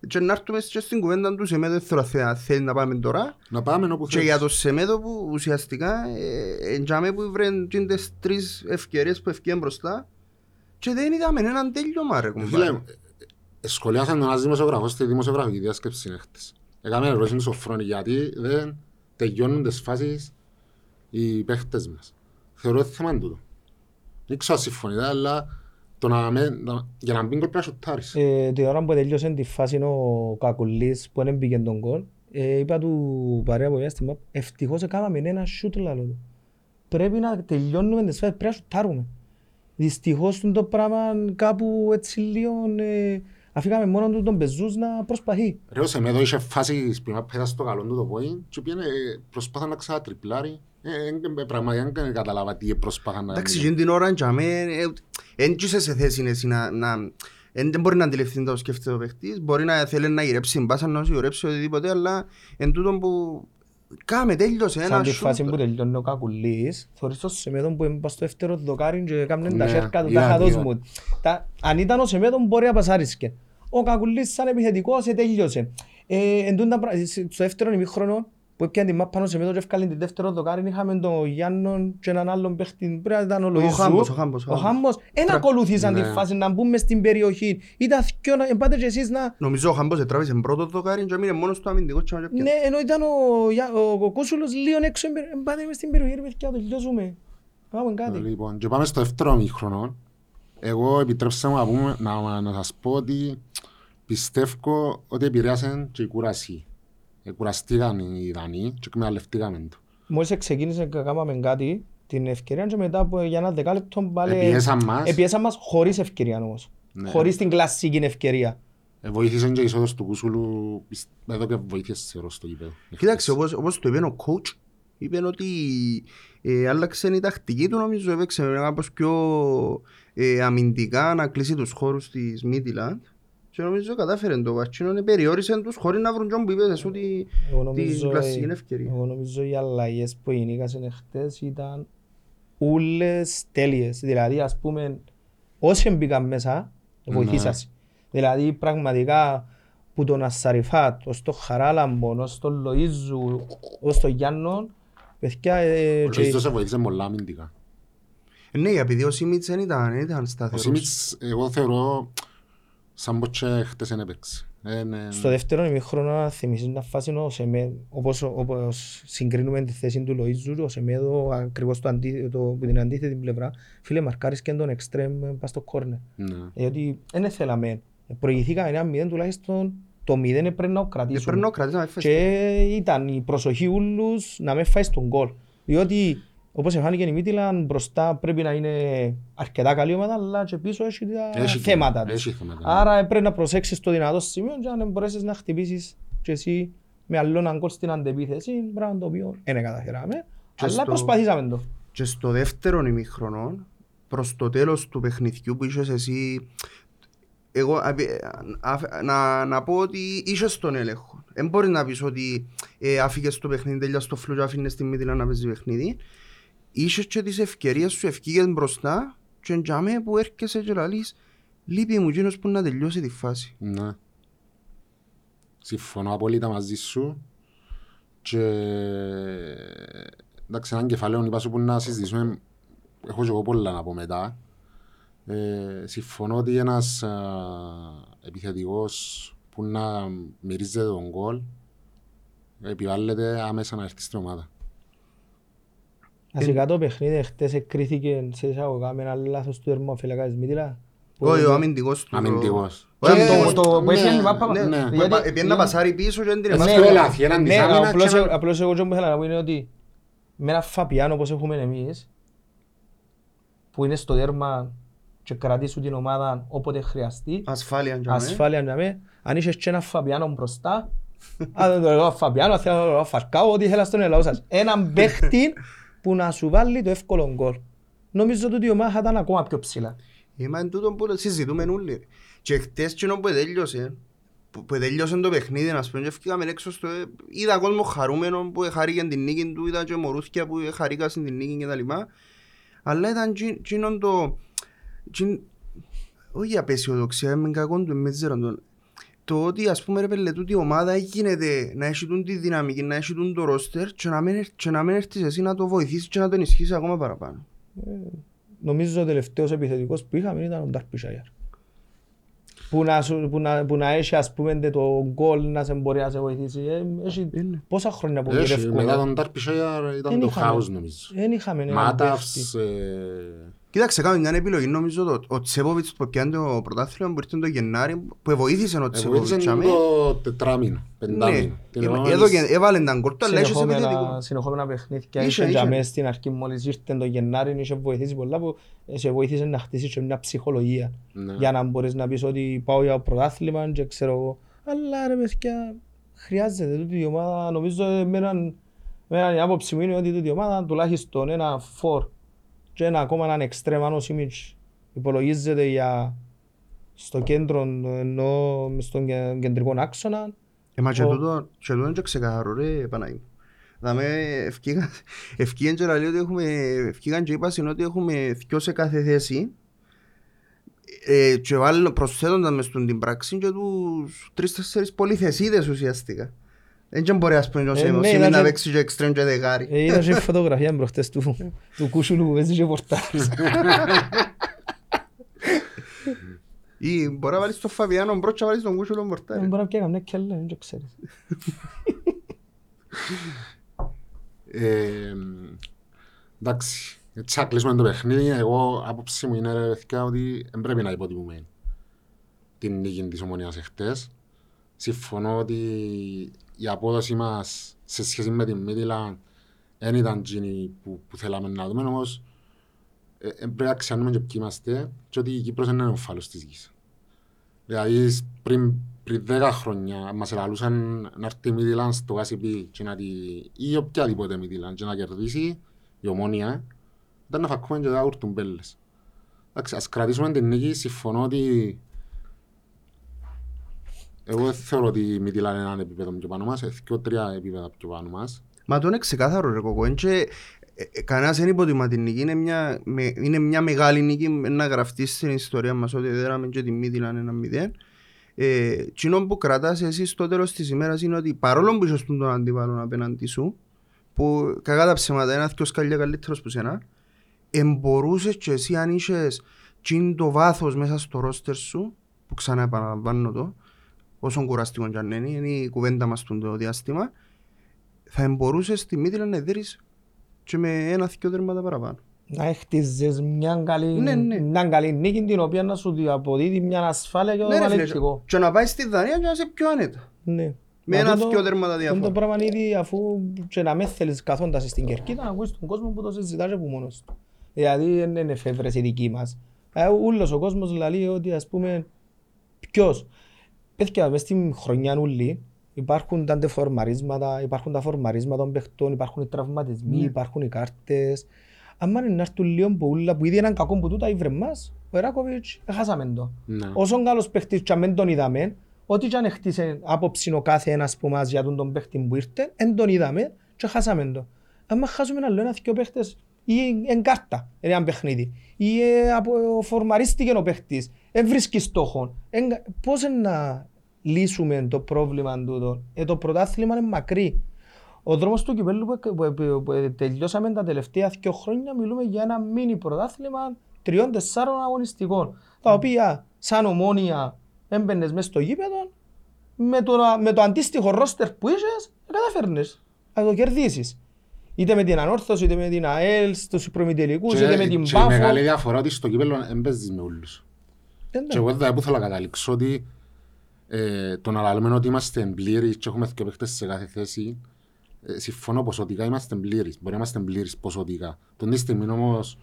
ε, και να έρθουμε και στην κουβέντα του Σεμέδο, δεν θέλω αν θε- αν θέλεις να πάμε τώρα. Να πάμε όπου Και θέλεις. για το Σεμέδο που ουσιαστικά, ε, εν τζαμέ που βρεν τις τρεις ευκαιρίες που ευκαιρίες μπροστά, και δεν είδαμε έναν τέλειωμα ρε Ε, κουμπάρε. Φίλε, ε, σχολιάσαν τον ένας δημοσιογραφός στη δημοσιογραφική διάσκεψη χτες. Έκαμε ερώτηση στο φρόνι γιατί δεν τελειώνουν τις φάσεις οι παίχτες μας. Θεωρώ ότι θέμα είναι τούτο. Δεν ξέρω αν συμφωνείτε, αλλά το να με, να, για να μπει γκολ πρέπει να σουτάρεις. Ε, την ώρα που τελειώσε τη φάση ο Κακουλής που δεν πήγε τον γκολ, ε, είπα του παρέα που διάστημα, ευτυχώς έκαναμε ένα σούτ λαλό του. Πρέπει να τελειώνουμε τις φάσεις, πρέπει να σουτάρουμε. Δυστυχώς το πράγμα κάπου έτσι λίγο ε, αφήκαμε μόνο του τον Πεζούς να προσπαθεί. Ρε ο Σεμέδο είχε φάσεις που να πέτα στο καλό του το πόη και πήγαινε προσπάθα να ξανατριπλάρει. Ε, ε, ε, Πραγματικά δεν κατάλαβα τι προσπάθα να Εντάξει, κάνει. εκείνη την ώρα τζαμέ, δεν είσαι σε θέση εσύ να... να εν, δεν μπορεί να αντιληφθεί το σκέφτεται ο παίχτης, μπορεί να θέλει να γυρέψει μπάσα, να γυρέψει οτιδήποτε, αλλά εν τούτον που κάμε τέλειωσε ένας Σαν τη σούτ. φάση που τελειώνει ο Κακουλής, θωρείς το Σεμέδο που έμπα στο δεύτερο δοκάρι και έκαμνε τα Ναι, σέρκα του, είδα, τα χαδός είδα. μου. Τα- Αν ήταν ο Σεμέδο μπορεί να πασάρισκε. Ο Κακουλής σαν επιθετικός ε, τέλειωσε. Ε, εν τούτα πρα- στο δεύτερο ημίχρονο που έπιανε την μάπα ο Σεμέδο και έφκαλε την δεύτερο δοκάρι είχαμε τον Γιάννον και έναν άλλον παίχτη πρέπει να ήταν ο Λοϊζού. Χάμπος, ο Χάμπος, ο Ο Χάμπος. Χάμπος. Εν ακολούθησαν τη Ναι. φάση να μπούμε στην περιοχή. Ήταν δυο να πάτε και εσείς να... Νομίζω ο Χάμπος ετράβησε πρώτο δοκάρι και έμεινε μόνος του αμυντικός και μας έπιανε. Ναι, ενώ ήταν ο, Γιά- ο, ο Κούσουλος λίγο έξω, εμπε- πάτε μες στην περιοχή, ρε παιδιά, τελειώσουμε. Κάνουμε κάτι. Λοιπόν, και πάμε στο δεύτερο μήχρονο. Εγώ επιτρέψτε μου να, πούμε, να, να σας πω ότι πιστεύω ότι επηρέασαν και η κούραση. Ε, κουραστήκαν οι Δανείοι και εκμεταλλευτήκαμε το. Μόλις ξεκίνησε και κάναμε κάτι, την ευκαιρία και μετά από για ένα δεκάλεπτο πάλι... Επιέσαν μας. Επιέσαν μας χωρίς ευκαιρία όμως. Ναι. Χωρίς την κλασική ευκαιρία. Ε, βοήθησε και η είσοδος του Κούσουλου. πις- Εδώ και βοήθησε θεωρώ στο γήπεδο. Κοίταξε, όπως, όπως το είπε ο coach, είπε ότι ε, άλλαξε η τακτική του, νομίζω έπαιξε κάπως πιο ε, αμυντικά να κλείσει τους χώρους της Midland και νομίζω κατάφερε το Βαρτσίνο, περιόρισε τους χωρίς να βρουν τζον που είπες εσύ ότι Εγώ την νομίζω, κλασική ε, ευκαιρία. εγώ νομίζω οι αλλαγές που γίνηκαν χτες ήταν ούλες τέλειες. Δηλαδή, ας πούμε, όσοι μπήκαν μέσα, βοηθήσαν. Δηλαδή, πραγματικά, που τον Ασσαριφάτ, ως τον Χαράλαμπον, ως τον Λοΐζου, ως τον Γιάννον, παιδιά, ε, Ο και- Λοΐζος βοήθησε πολλά αμυντικά. Ε, Ναι, επειδή ο Σίμιτς δεν ήταν, δεν ήταν Ο σταθερός. Σίμιτς, εγώ θεωρώ, σαν πως και χτες δεν έπαιξε. Ε, ναι. Στο δεύτερο ημίχρονο να θυμίσεις μια φάση ο Σεμέδο, όπως, όπως συγκρίνουμε τη θέση του Λοΐζου, ο Σεμέδο ακριβώς το, αντί, το, από την αντίθετη πλευρά, φίλε μαρκάρεις και τον εξτρέμ πας στο κόρνερ. Ναι. Γιατί δεν θέλαμε. Προηγηθήκαμε ένα μηδέν τουλάχιστον το μηδέν έπρεπε να το Ε, κρατήσουμε. Πρέπει να κρατήσεις να με φες. Και ήταν η προσοχή ούλους να μην φάεις στον γκολ. Διότι όπως φάνηκε η Μίτιλαν μπροστά πρέπει να είναι αρκετά καλή ομάδα αλλά και πίσω έχει τα Έχει θέματα έχει της. θέματα. Άρα πρέπει να προσέξεις το δυνατό σημείο και αν μπορέσεις να χτυπήσεις και εσύ με άλλο έναν γκολ στην αντεπίθεση, πράγμα το οποίο δεν καταφέραμε. Και Αλλά στο- προσπαθήσαμε το. Και στο δεύτερο ημίχρονο, προς το τέλος του παιχνιδιού που είχες εσύ, εγώ α- α- να, να πω ότι είχες τον έλεγχο. Δεν μπορείς να πεις ότι ε, άφηκες το παιχνίδι, τέλεια στο φλου και άφηνες τη μύτηρα να παίζει παιχνίδι. Είχες και τις ευκαιρίες σου, ευκήγες μπροστά και εντιαμέ που έρχεσαι και λαλείς λείπει μου εκείνος που να τελειώσει τη φάση. Ναι. Συμφωνώ απόλυτα μαζί σου. Και εντάξει, έναν κεφαλαίο είπα σου που να συζητήσουμε. Έχω και εγώ πολλά να πω μετά. Ε, συμφωνώ ότι ένας α, επιθετικός που να μυρίζεται τον γκολ επιβάλλεται άμεσα να έρθει στην ομάδα. Βασικά το παιχνίδι χτες εκκρίθηκε σε εισαγωγά με ένα λάθος του ερμοφύλακα της Μήτυλα. Όχι, ο αμυντικός του. Αμυντικός. Ο Και αμυντικός το- του. το που έφυγε η μάπα, Ναι, ναι. που γιατί- έπα- έπιανε να πασάρει πίσω και δεν την Εμάς έβαλε. πιο λάθη, έναν Ναι, της άμυνας απλώς, και ένα- απλώς εγώ και μου ήθελα να πω είναι ότι με ένα Φαπιάνο όπως έχουμε εμείς που είναι στο τέρμα και κρατήσουν την ομάδα όποτε χρειαστεί Ασφάλεια. για μέ. ασφάλεια για μέ αν είχες και ένα Φαπιάνο μπροστά αν δεν το λέω Φαπιάνο, θέλω να το λέω Φαρκάο, ό,τι ήθελα στον λαό σας έναν παίχτη που να σου βάλει το εύκολο γκολ νομίζω ότι η ομάδα θα ήταν ακόμα πιο ψηλά Είμαι εν τούτο που συζητούμε όλοι. Και χτες εκείνο που τέλειωσε, που που τέλειωσε το παιχνίδι, ας πούμε, και έφυγαμε έξω στο... Είδα κόσμο χαρούμενο που χαρήκε την νίκη του, είδα και μωρούθκια που χαρήκαν την νίκη και τα λοιπά. Αλλά ήταν τζι- εκείνο το... τζιν- Όχι απεσιοδοξία, με κακόν του, με ξέρω τον. Το ότι ας πούμε ρε πέλε τούτη η ομάδα γίνεται να έχει τούν τη δυναμική, να έχει τούν το ρόστερ και να μην, έρ- και να μην έρθεις εσύ να το βοηθήσεις και να τον ισχύσεις ακόμα παραπάνω. νομίζω ο τελευταίος επιθετικός που είχαμε ήταν ο Ντάρπι Σάιαρ. Που να, σου, που, να, που να έχει ας πούμε τε το γκολ να σε μπορεί να σε βοηθήσει. Ε, έχει Είναι. πόσα χρόνια που Έχει, γυρεύκουμε. μετά τον Derbyshire Δεν ήταν το είχαμε. χάος νομίζω. Δεν είχαμε έναν Μάταυς, παίχτη. ε, Κοίταξε, κάνουμε μια επιλογή. Νομίζω το, ο Τσέποβιτς που πιάνε το πρωτάθλημα που ήρθε το Γενάρη, που βοήθησε ο Τσέποβιτς. βοήθησε αμέ. το τετράμινο, Ναι, πεντάμινο. Την Ε, ώρα εδώ της- και- έβαλε τα γκολ του, αλλά είχε σε Συνεχόμενα, επιθετικό. συνεχόμενα παιχνίδια Είχε, είχε για είχε. μέσα στην αρχή μόλις ήρθε το Γενάρη είχε βοηθήσει πολλά που ε, σε βοήθησε να χτίσεις και μια ψυχολογία Ναι. για να μπορείς να πεις ότι πάω για πρωτάθλημα και ξέρω εγώ αλλά ρε παιδιά χρειάζεται τούτη η ομάδα νομίζω ε, με έναν με έναν η άποψη μου είναι ότι τούτη η ομάδα τουλάχιστον ένα φορ και ένα ακόμα έναν εξτρέμ αν ο Σίμιτς υπολογίζεται για στο κέντρο ενώ στον κε- κεντρικό άξονα Ε, μα και Ο- τούτο και τούτο είναι και ξεκάθαρο ρε Παναγί μου. Δαμε ευκήγαν- ευκήγαν και λέει ότι έχουμε, ευκήγαν και είπαν ότι έχουμε δυο σε κάθε θέση ε, και βάλουν προσθέτοντας μες στον την πράξη και τους τρεις-τέσσερις πολυθεσίδες ουσιαστικά. Δεν και μπορεί ας πούμε ο Ε, Σίμ- ο ναι, Σίμι ήταν να και- παίξει και εξτρέμ και δεκάρι. Ε, είδα και φωτογραφία προχτές του, του Κούσουλου που παίζει και πορτάρες. Ή μπορεί να βάλεις τον Φαβιάνο μπρος και να βάλεις τον Κούσουλο Δεν μπορτάρι. μπορεί να πιέει καμιά κέλα, δεν το ξέρεις. Ε, εντάξει, έτσι θα κλείσουμε το παιχνίδι. Εγώ άποψη μου είναι ρε παιδιά ότι δεν πρέπει να υποτιμούμε την νίκη της Ομονίας εχθές. Συμφωνώ ότι η απόδοση μας σε σχέση με την Μίτιλα δεν ήταν εκείνη που, που θέλαμε να δούμε, όμως ε, ε, πρέπει να ξέρουμε και ποιοι είμαστε και ότι η Κύπρος είναι ο φάλος της γης. Δηλαδή πριν, πριν 10 χρόνια μας ελαλούσαν να έρθει η Μίτιλαν στο KCP και να τη, ή οποιαδήποτε Μίτιλαν και να κερδίσει η Ομόνια ήταν να φακούμε και τα ούρτουν μπέλες. Εντάξει, ας κρατήσουμε την νίκη, συμφωνώ ότι εγώ δεν θεωρώ ότι η Μίτιλαν είναι ένα επίπεδο πιο πάνω μας, έχει και τρία επίπεδα πιο πάνω μας. Μα το είναι ξεκάθαρο ρε κοκό. Είναι και, ε, ε, κανένας δεν υποτιμά την νίκη. Είναι μια, με, είναι μια μεγάλη νίκη να γραφτείς στην ιστορία μας ότι δέραμε και τη Μίτιλαν ένα μηδέν. Ε, Κοινό που κρατάς εσύ στο τέλος της ημέρας είναι ότι παρόλο που είσαι τον αντιπάλο απέναντι σου, που κακά τα ψέματα είναι δυο σκαλιά καλύτερος που σένα, εμπορούσες και εσύ αν είχες τσιν το βάθος μέσα στο ρόστερ σου, που ξανά επαναλαμβάνω το, όσο κουραστικό κι αν είναι, είναι η κουβέντα μας το διάστημα, θα μπορούσες στη Μίτιλα να δέρεις και με ένα-δυο τέρματα παραπάνω. Να έχτιζες μια καλή, Ναι, ναι. μια καλή νίκη την οποία να σου αποδίδει μια ασφάλεια για το Ναι, ρε φίλε, παλαιτικό. και να πάει στη Δανία και να είσαι πιο άνετα. Ναι. Με Μα ένα τούτο- δυο τέρματα τούτο διαφορά. Το πράγμα είναι ήδη αφού και να με θέλεις καθόντας στην κερκίδα να ακούεις τον κόσμο που το συζητάς από μόνος του. Δηλαδή δεν είναι εφεύρεση δική μας. Ε, Ούλος ο κόσμος λέει ότι ας πούμε ποιος; Παιδιά μες στην χρονιά ούλη υπάρχουν τα φορμαρίσματα, υπάρχουν τα φορμαρίσματα των παιχτών, υπάρχουν οι τραυματισμοί, Ναι. υπάρχουν οι κάρτες. Αν είναι να έρθουν λίγο που ούλα που ήδη έναν κακό που τούτα ήβρε μας, ο Εράκοβιτς χάσαμε το. Ναι. Όσον καλός παίχτης και αν δεν τον είδαμε, ό,τι και αν χτίσε άποψη ο κάθε ένας που μας για τον, τον παίχτη που ήρθε, δεν τον είδαμε και χάσαμε το. Αν χάσουμε ένα άλλο ένα δυο παίχτες ή εν κάρτα, είναι ένα παιχνίδι, ή ε, απο- φορμαρίστηκε ο παίχτης, δεν βρίσκει στόχο, εν, πώς είναι να, λύσουμε το πρόβλημα τούτο. Ε, το πρωτάθλημα είναι μακρύ. Ο δρόμος του κυπέλου που, που, που, που τελειώσαμε τα τελευταία δύο χρόνια μιλούμε για ένα μίνι πρωτάθλημα τριών-τεσσάρων αγωνιστικών. Τα οποία σαν ομόνια έμπαινες μέσα στο γήπεδο με το, με το αντίστοιχο ρόστερ που είχες καταφέρνεις να το κερδίσεις. Είτε με την Ανόρθωση, είτε με την ΑΕΛ, στους προμητελικούς, είτε με την και Πάφο. η μεγάλη διαφορά ότι στο κύπελλο έμπαιζες με όλους. Ε, ναι. Και εγώ δεν που θέλω να καταλήξω ότι ε, το να λέμε ότι είμαστε πλήρεις και έχουμε και παίχτες σε κάθε θέση ε, συμφωνώ ποσοτικά είμαστε πλήρεις, μπορεί να είμαστε πλήρεις ποσοτικά. Τον τη στιγμή όμως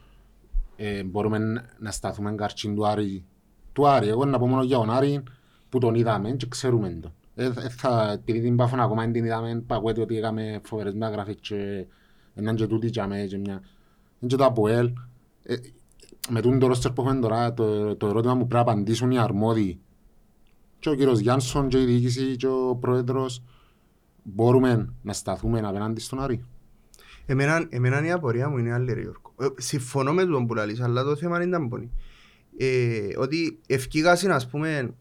ε, μπορούμε να σταθούμε καρτσίν του Άρη. Του Άρη, εγώ να πω μόνο για τον Άρη που τον είδαμε και ξέρουμε τον. Ε, ε, θα, επειδή την Πάφων ακόμα δεν την είδαμε, παγουέται ότι είχαμε φοβερές μεταγραφές και έναν και τούτη και αμέ και μια. Είναι και το ΑΠΟΕΛ. Ε, με τούτο το ρόστερ που έχουμε τώρα, το, το ερώτημα που πρέπει να απαντήσουν οι αρμόδιοι και ο κύριος Γιάνσον και η διοίκηση και ο πρόεδρος μπορούμε να σταθούμε απέναντι στον Άρη; Εμένα, εμένα η απορία μου είναι άλλη ρε Γιώργο. Ε, συμφωνώ με τον που λαλείς, αλλά το θέμα είναι ταμπονή. Ε, ότι ευκήγασαν ας πούμε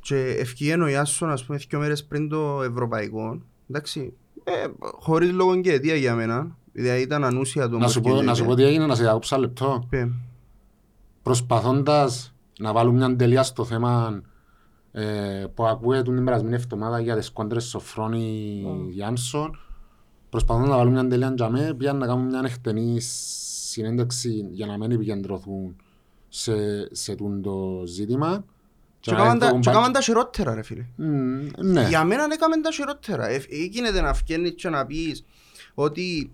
και ευκήγεν ο Ιάσον ας πούμε δύο μέρες πριν το ευρωπαϊκό εντάξει, ε, χωρίς λόγο και αιτία για μένα δηλαδή ήταν ανούσια το Να σου, πω, μορκετήριο. να σου πω τι έγινε, να σε διακόψω ένα λεπτό. Πε. Προσπαθώντας να βάλουν μια τελεία στο θέμα ε, που ακούε την περασμένη εβδομάδα για τις κόντρες Σοφρόνη Γιάνσον, προσπαθούν να βάλουν μια τελεία για μέ, πήγαν να κάνουν μια εκτενή συνέντευξη για να μην επικεντρωθούν σε, σε τούν το ζήτημα. Και να έκαναν τα- έχουν και πάλι- έκαναν τα χειρότερα ρε φίλε. Μμ, Ναι. Για μένα έκαμε τα χειρότερα. Ε, ε, γίνεται να φκένεις και να πεις ότι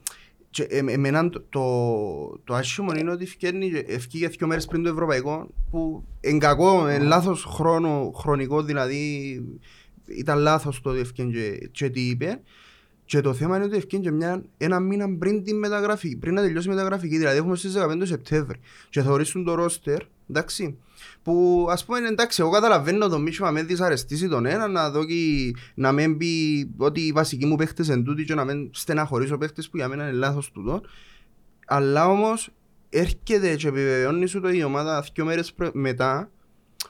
και, ε, εμένα το, το, το άσχημο είναι ότι φκένει και ευκήγε δύο μέρες πριν το ευρωπαϊκό που εν κακό, εν λάθος χρόνο, χρονικό δηλαδή ήταν λάθος το ότι ευκήγε και, και τι είπε. Και το θέμα είναι ότι ευκήγε και μια, ένα μήνα πριν την μεταγραφή, πριν να τελειώσει η μεταγραφική, δηλαδή έχουμε στις 15 Σεπτέμβρη. Και θα ορίσουν το ρόστερ, εντάξει, που ας πούμε εντάξει εγώ καταλαβαίνω το μίσημα με δυσαρεστήσει τον ένα να δω και να μην πει ότι οι βασικοί μου παίχτες εν τούτοι και να μην στεναχωρήσω παίχτες που για μένα είναι λάθος τούτο. Αλλά όμως έρχεται και επιβεβαιώνει σου το η ομάδα δύο μέρες πρε- μετά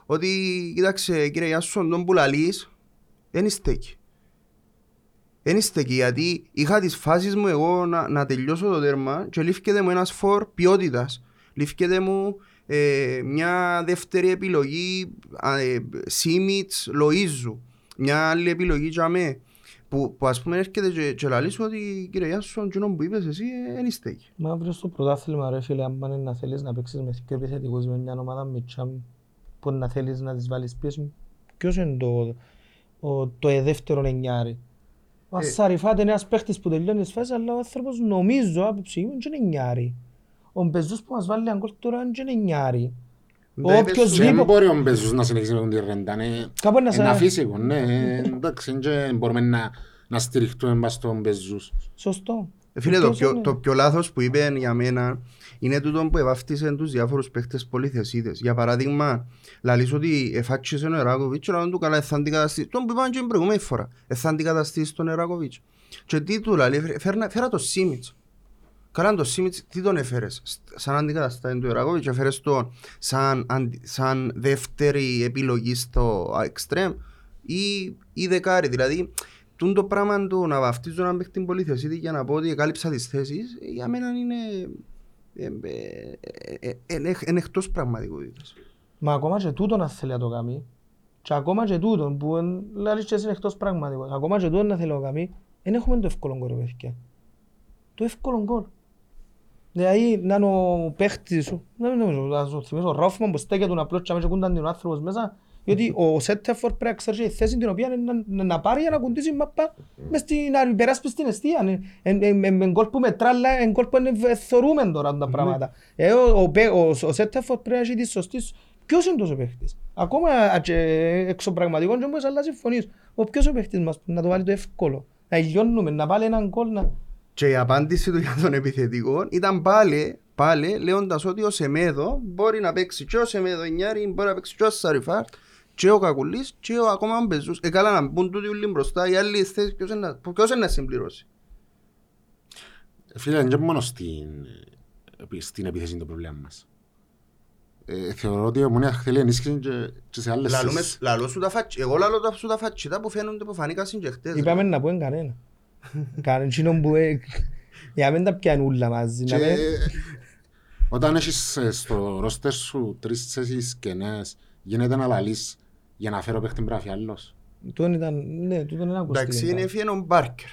ότι κοίταξε κύριε Γιάσον τον που λαλείς δεν στέκει δεν στέκει γιατί είχα τις φάσεις μου εγώ να, να τελειώσω το τέρμα και λήφκεται μου ένας φορ ποιότητας. Λήφκεται μου ε, μια δεύτερη επιλογή α, ε, Σίμιτς Λοΐζου μια άλλη επιλογή για μέ που, που ας πούμε έρχεται και, και λαλείς σου ότι κύριε Γιάσον εκείνο που είπες εσύ δεν στέκει Μα βρεις στο πρωτάθλημα ρε φίλε, αν πάνε να θέλεις να παίξεις με δύο επιθετικούς με μια ομάδα μητσά που να θέλεις να τις βάλεις πίσω, ποιος είναι το, ο, το ε, δεύτερο εννιάρι; Ο Ε. Ασαριφάτ είναι ένας παίχτης που τελειώνει τις φάσεις, αλλά ο άνθρωπος νομίζω από ψυχή μου είναι εννιάρι. Ο Μπεζούς που μας βάλει αγκόλ τώρα είναι εννιάρι. Δεν Όποιος είπες σου- Και Λίγο- δεν μπορεί ο Μπεζούς να συνεχίσει με τον τη ρέντα. Είναι Κάπου να ένα σε... φύσικο, ναι. ε, Εντάξει, δεν μπορούμε να, να στηριχτούμε μπας στον Μπεζούς. Σωστό. Ε, Φίλε, το Ποιος πιο, είναι; το πιο λάθος που είπε για μένα είναι τούτο που ευάφτισε τους διάφορους παίχτες πολυθεσίδες. Για παράδειγμα, λαλείς ότι εφάτσισε ο Εράκοβιτς και να του καλά θα αντικαταστήσει. Τον που είπαμε και την προηγούμενη φορά. Ε, θα αντικαταστήσει τον Εράκοβιτς. Και τι του λέει, φέρνα, φέρα το Σίμιτς. Καλά το Σίμιτς, τι τον έφερες, Σ- σαν αντικαταστάτη του Εράκοβιτς, έφερες τον σαν, αντι- σαν δεύτερη επιλογή στο εξτρέμ ή, ή δεκάρι. Δηλαδή, τούν το πράγμα του να βαφτίζω έναν παίχτη πολυθεσίτη για να πω ότι εκάλυψα τις θέσεις, ε, για μένα είναι ε, ε, ε, ε, ε, είναι εκτός πραγματικότητας. Μα ακόμα και τούτο να θέλει να το κάνει. Και ακόμα και τούτο που εν- λαλείς και εσύ είναι εκτός πραγματικός. Ακόμα και τούτο να θέλει να το κάνει, δεν έχουμε το εύκολο γκολ, ρε παιδιά. Το εύκολο γκολ. Δηλαδή να είναι ο παίχτης σου, δεν νομίζω, να σου θυμίσω, ο Ρόφμαν που στέκεται τον απλώς και αμέσως κούνταν τον άνθρωπος μέσα, γιατί ο Σέτεφορ πρέπει να ξέρεις τη θέση την οποία είναι να, να πάρει για να κουντήσει η μάπα μες στην να περάσει στην αιστεία. Με γκολ που μετρά, αλλά είναι γκολ που είναι θωρούμε τώρα τα πράγματα. Ε, ο, ο, παί- ο, ο Σέτεφορ πρέπει να έχει τη σωστή σου- Ποιος είναι τόσο παίχτης. Ακόμα α, και εξωπραγματικό και όμως αλλά συμφωνείς. Ο ποιος ο παίχτης μας που να το βάλει το εύκολο. Να λιώνουμε, να βάλει έναν γκολ να... Και η απάντηση του για τον επιθετικό ήταν πάλι, πάλι λέοντας ότι ο Σεμέδο μπορεί να παίξει και ο Σεμέδο Νιάρη, μπορεί να παίξει και ο Σαριφάρτ και ο Κακουλής και ο ακόμα ο Μπεζούς. Ε, καλά να μπουν τούτοι όλοι μπροστά, οι άλλοι θέσεις ποιος είναι, να- ποιος είναι να συμπληρώσει. Φίλε, δεν είναι μόνο στην, στην επίθεση το πρόβλημα μας. ε, θεωρώ ότι η Ομόνια θέλει ενίσχυση και, και σε άλλες Λαλούμε- θέσεις. λαλώ σου τα φατ- Εγώ λαλώ τα- σου τα φατσίτα που φαίνονται που φανήκαν και χτες. ρε. Είπαμε να πούμε κανένα. Κανένα εκείνο που... ε, Για να μην τα πιάνουν όλα μαζί. να Και μην- όταν έχεις ε, στο ρόστερ σου τρεις θέσεις κενές, γίνεται να λαλείς για να φέρω παίχτη μπράφη άλλος. Τούτον ήταν... Ναι, τούτον είναι Εντάξει, ακούστηκε. είναι έφυγε ο Μπάρκερ.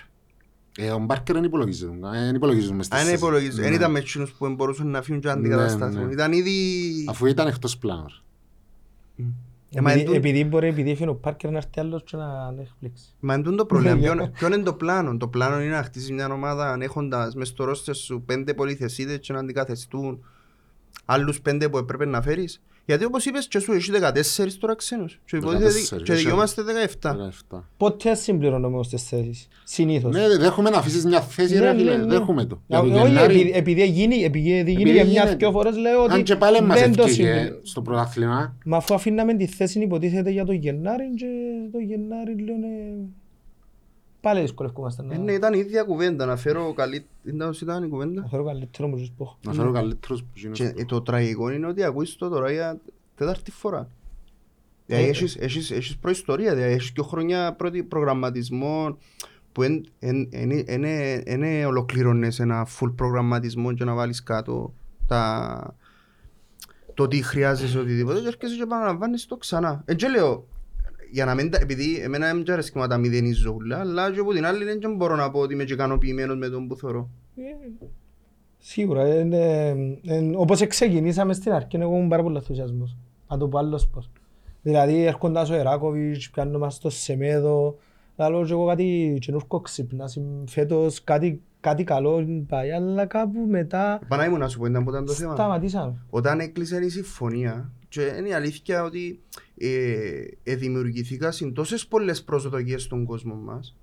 Ε, ο Μπάρκερ δεν υπολογίζεται, ε, δεν υπολογίζεται μες στις Αν είναι θέσεις. υπολογίζει, δεν Ναι. ήταν με εκείνους που μπορούσαν να φύγουν και να Ναι, αντικατασταθούν. ναι. Ήταν ήδη... Αφού ήταν εκτός πλάνου. Ε, μα Επειδή- εν τούτο- Επειδή μπορεί, επειδή έφυγε ο Πάρκερ να έρθει άλλος και να έκπληξει. Μα είναι το πρόβλημα. Ποιον- Ποιον είναι το πλάνο; Το πλάνο είναι να χτίσεις μια ομάδα έχοντας μες στο ρόστερ σου πέντε πολυθεσίδες και να αντικαθεστούν άλλους πέντε που έπρεπε να φέρεις. Γιατί όπως είπες και σου έχει 14 τώρα ξένους. Και υποτίθεται 14, και έχει- δικαιούμαστε 17. 17. Πότε συμπληρώνουμε ως τις θέσεις. Συνήθως. Ναι, δέχομαι να αφήσεις μια θέση, Ναι, ρε ναι, φίλε, ναι. δέχομαι το. Για Α, το Όχι, Γενάρη- επειδή- επειδή γίνει, επειδή γίνει Επειδή για μια γίνεται. δυο φορές λέω ότι Αν και πάλι μας δεν το ευκήγε συμπληρώ. στο πρωτάθλημα, Μα αφού αφήναμε τη θέση υποτίθεται για το Γενάρη και το Γενάρη λένε πάλι δυσκολευκούμαστε Ε, να ναι, ήταν η ίδια κουβέντα. Να φέρω καλή... Ήταν πώς ήταν η κουβέντα; να φέρω καλύτερο μου ζεις πω. να φέρω καλύτερους που γίνουν. Και ε, το τραγικό είναι ότι ακούεις το τώρα για τέταρτη φορά. Δηλαδή Ε, έχεις, έχεις, έχεις προϊστορία, δηλαδή έχεις και χρόνια πρώτη προγραμματισμό που δεν ολοκληρώνεις ένα full προγραμματισμό και να βάλεις κάτω τα, το τι χρειάζεσαι οτιδήποτε και έρχεσαι και επαναλαμβάνεις το ξανά. Εν και λέω, για να μην τα, επειδή εμένα δεν μου αρέσει και να τα μηδενίζω όλα, αλλά και από την άλλη δεν μπορώ να πω ότι είμαι και ικανοποιημένος με τον που θωρώ. Ε, Σίγουρα, είναι, ε, όπως ξεκινήσαμε στην αρχή, εγώ ήμουν πάρα πολύ ενθουσιασμός. Να το πω άλλος πώς. Δηλαδή έρχοντας ο Εράκοβιτς, πιάνω μας στο Σεμέδο, λέω και εγώ κάτι καινούργιο ξύπνα, συμ- φέτος κάτι, κάτι καλό πάει, αλλά κάπου μετά Πανά ήμουν να σου πω, ήταν που ήταν το θέμα. σταματήσαμε. Όταν έκλεισε η συμφωνία, και είναι η αλήθεια ότι ε, ε, δημιουργηθήκαν τόσες πολλές προσδοκίες στον κόσμο μας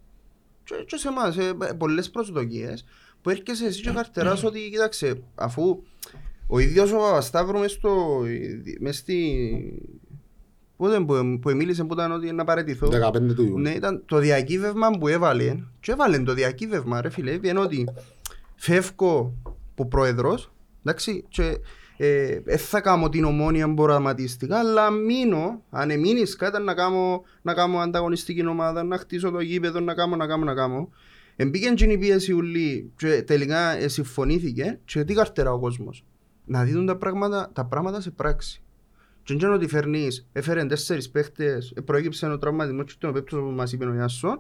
και, και σε εμάς, ε, πολλές προσδοκίες που έρχεσαι εσύ και καρτεράς ότι κοίταξε, αφού ο ίδιος ο Παπασταύρου μες, στο, μες στη... Πότε που, που μίλησε που ήταν ότι να παραιτηθώ. 15 του Ιούνιου. Ναι, ήταν το διακύβευμα που έβαλε. Και έβαλε το διακύβευμα, ρε φίλε. Είπε ότι φεύγω που πρόεδρος, εντάξει, και ε, δεν θα κάνω την ομόνια προγραμματιστικά, αλλά μείνω, αν εμείνεις κάτι να κάνω, να κάνω ανταγωνιστική ομάδα, να χτίσω το γήπεδο, να κάνω, να κάνω, να κάνω. Εμπήκε και η πίεση ουλή και τελικά ε, συμφωνήθηκε και τι καρτερά ο κόσμος. Να δίνουν τα πράγματα, τα πράγματα σε πράξη. Και δεν είναι ότι φέρνεις, έφερε τέσσερις παίχτες, ε, προέκυψε ο τραυματισμός και τον πέπτος που μας είπε ο Ιάσον,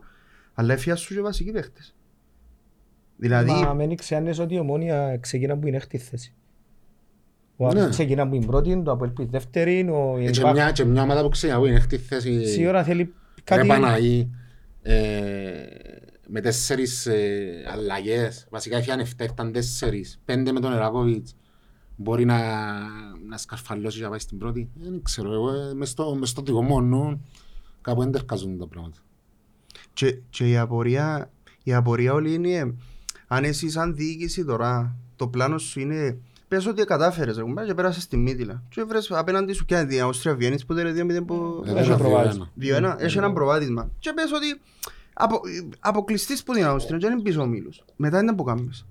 αλλά έφυγαν σου και βασικοί παίχτες. Δηλαδή, Μα με ξέρεις ότι η ομόνια ξεκινά που είναι έκτη θέση. Ο Άρης Ναι. ξεκινά που είναι πρώτη, το Αποέλ που είναι δεύτερη, ο Ε, Και Ιμπάκ- μια, και μια ομάδα που ξέρει που είναι έχτη θέση Σίγουρα θέλει ρε κάτι... Παναή, ε, με τέσσερις ε, αλλαγές, βασικά έφυγαν 7, ήταν τέσσερις, πέντε με τον Εράκοβιτς, μπορεί να, να σκαρφαλώσει και να πάει στην πρώτη. Δεν ξέρω, εγώ ε, μες στο, μες στο δικό μου νου κάπου δεν τερκάζουν τα πράγματα. Και, και η, απορία, η απορία όλη είναι αν εσύ σαν διοίκηση τώρα το πλάνο σου είναι πες ότι κατάφερες ρε κουμπάρε, και πέρασες στη Μύτιλα και βρες απέναντι σου και η Αυστρία Βιέννης που δεν 2-0 που Ε, Έχει δεν προβάδισμα. δύο-ένα. 2-1 έχει ένα προβάδισμα και πες ότι απο, αποκλειστείς που την Αυστρία και είναι πίσω ο Μήλος μετά είναι που κάνεις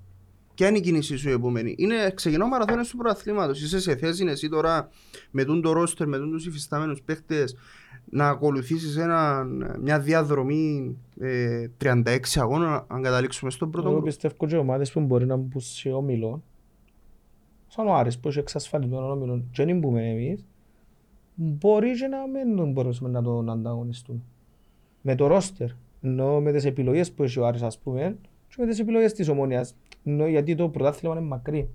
Ποια είναι η κίνηση σου η επόμενη; Είναι ξεκινώ μαραθώνες του προαθλήματος. Είσαι σε θέση εσύ τώρα με τον το ρόστερ, με τον τους υφιστάμενους παίχτες να ακολουθήσεις ένα, μια διαδρομή ε, 36 αγώνα αν καταλήξουμε στον πρώτο Εγώ γκρουπ. πιστεύω και ομάδες που μπορεί να μπουν σε όμιλο, σαν ο Άρης που έχει εξασφαλισμένο όμιλο και δεν μπούμε εμείς, μπορεί και να μην μπορούμε να τον ανταγωνιστούν. Με το ρόστερ, ενώ με τις επιλογές που έχει ο Άρης ας πούμε, και με τις επιλογές της ομόνιας, ενώ γιατί το πρωτάθλημα είναι μακρύ.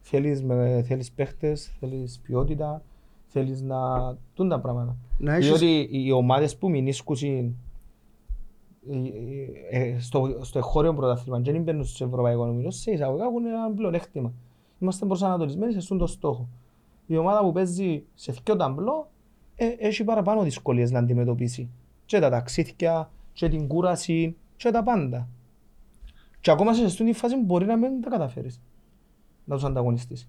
Θέλεις, με, θέλεις παίχτες, θέλεις ποιότητα, θέλεις να... τούν τα πράγματα. Να έχεις- Διότι οι ομάδες που μηνίσκουσαν στο, στο εγχώριο πρωτάθλημα και δεν μπαίνουν στο ευρωπαϊκό νομίλο, σε εισαγωγικά έχουν ένα πλεονέκτημα. Είμαστε προσανατολισμένοι σε αυτόν τον στόχο. Η ομάδα που παίζει σε δύο ταμπλό ε, έχει παραπάνω δυσκολίες να αντιμετωπίσει. Και τα ταξίδια, και την κούραση, και τα πάντα. Και ακόμα σε αυτήν τη φάση μπορεί να μην τα καταφέρεις να τους ανταγωνιστείς.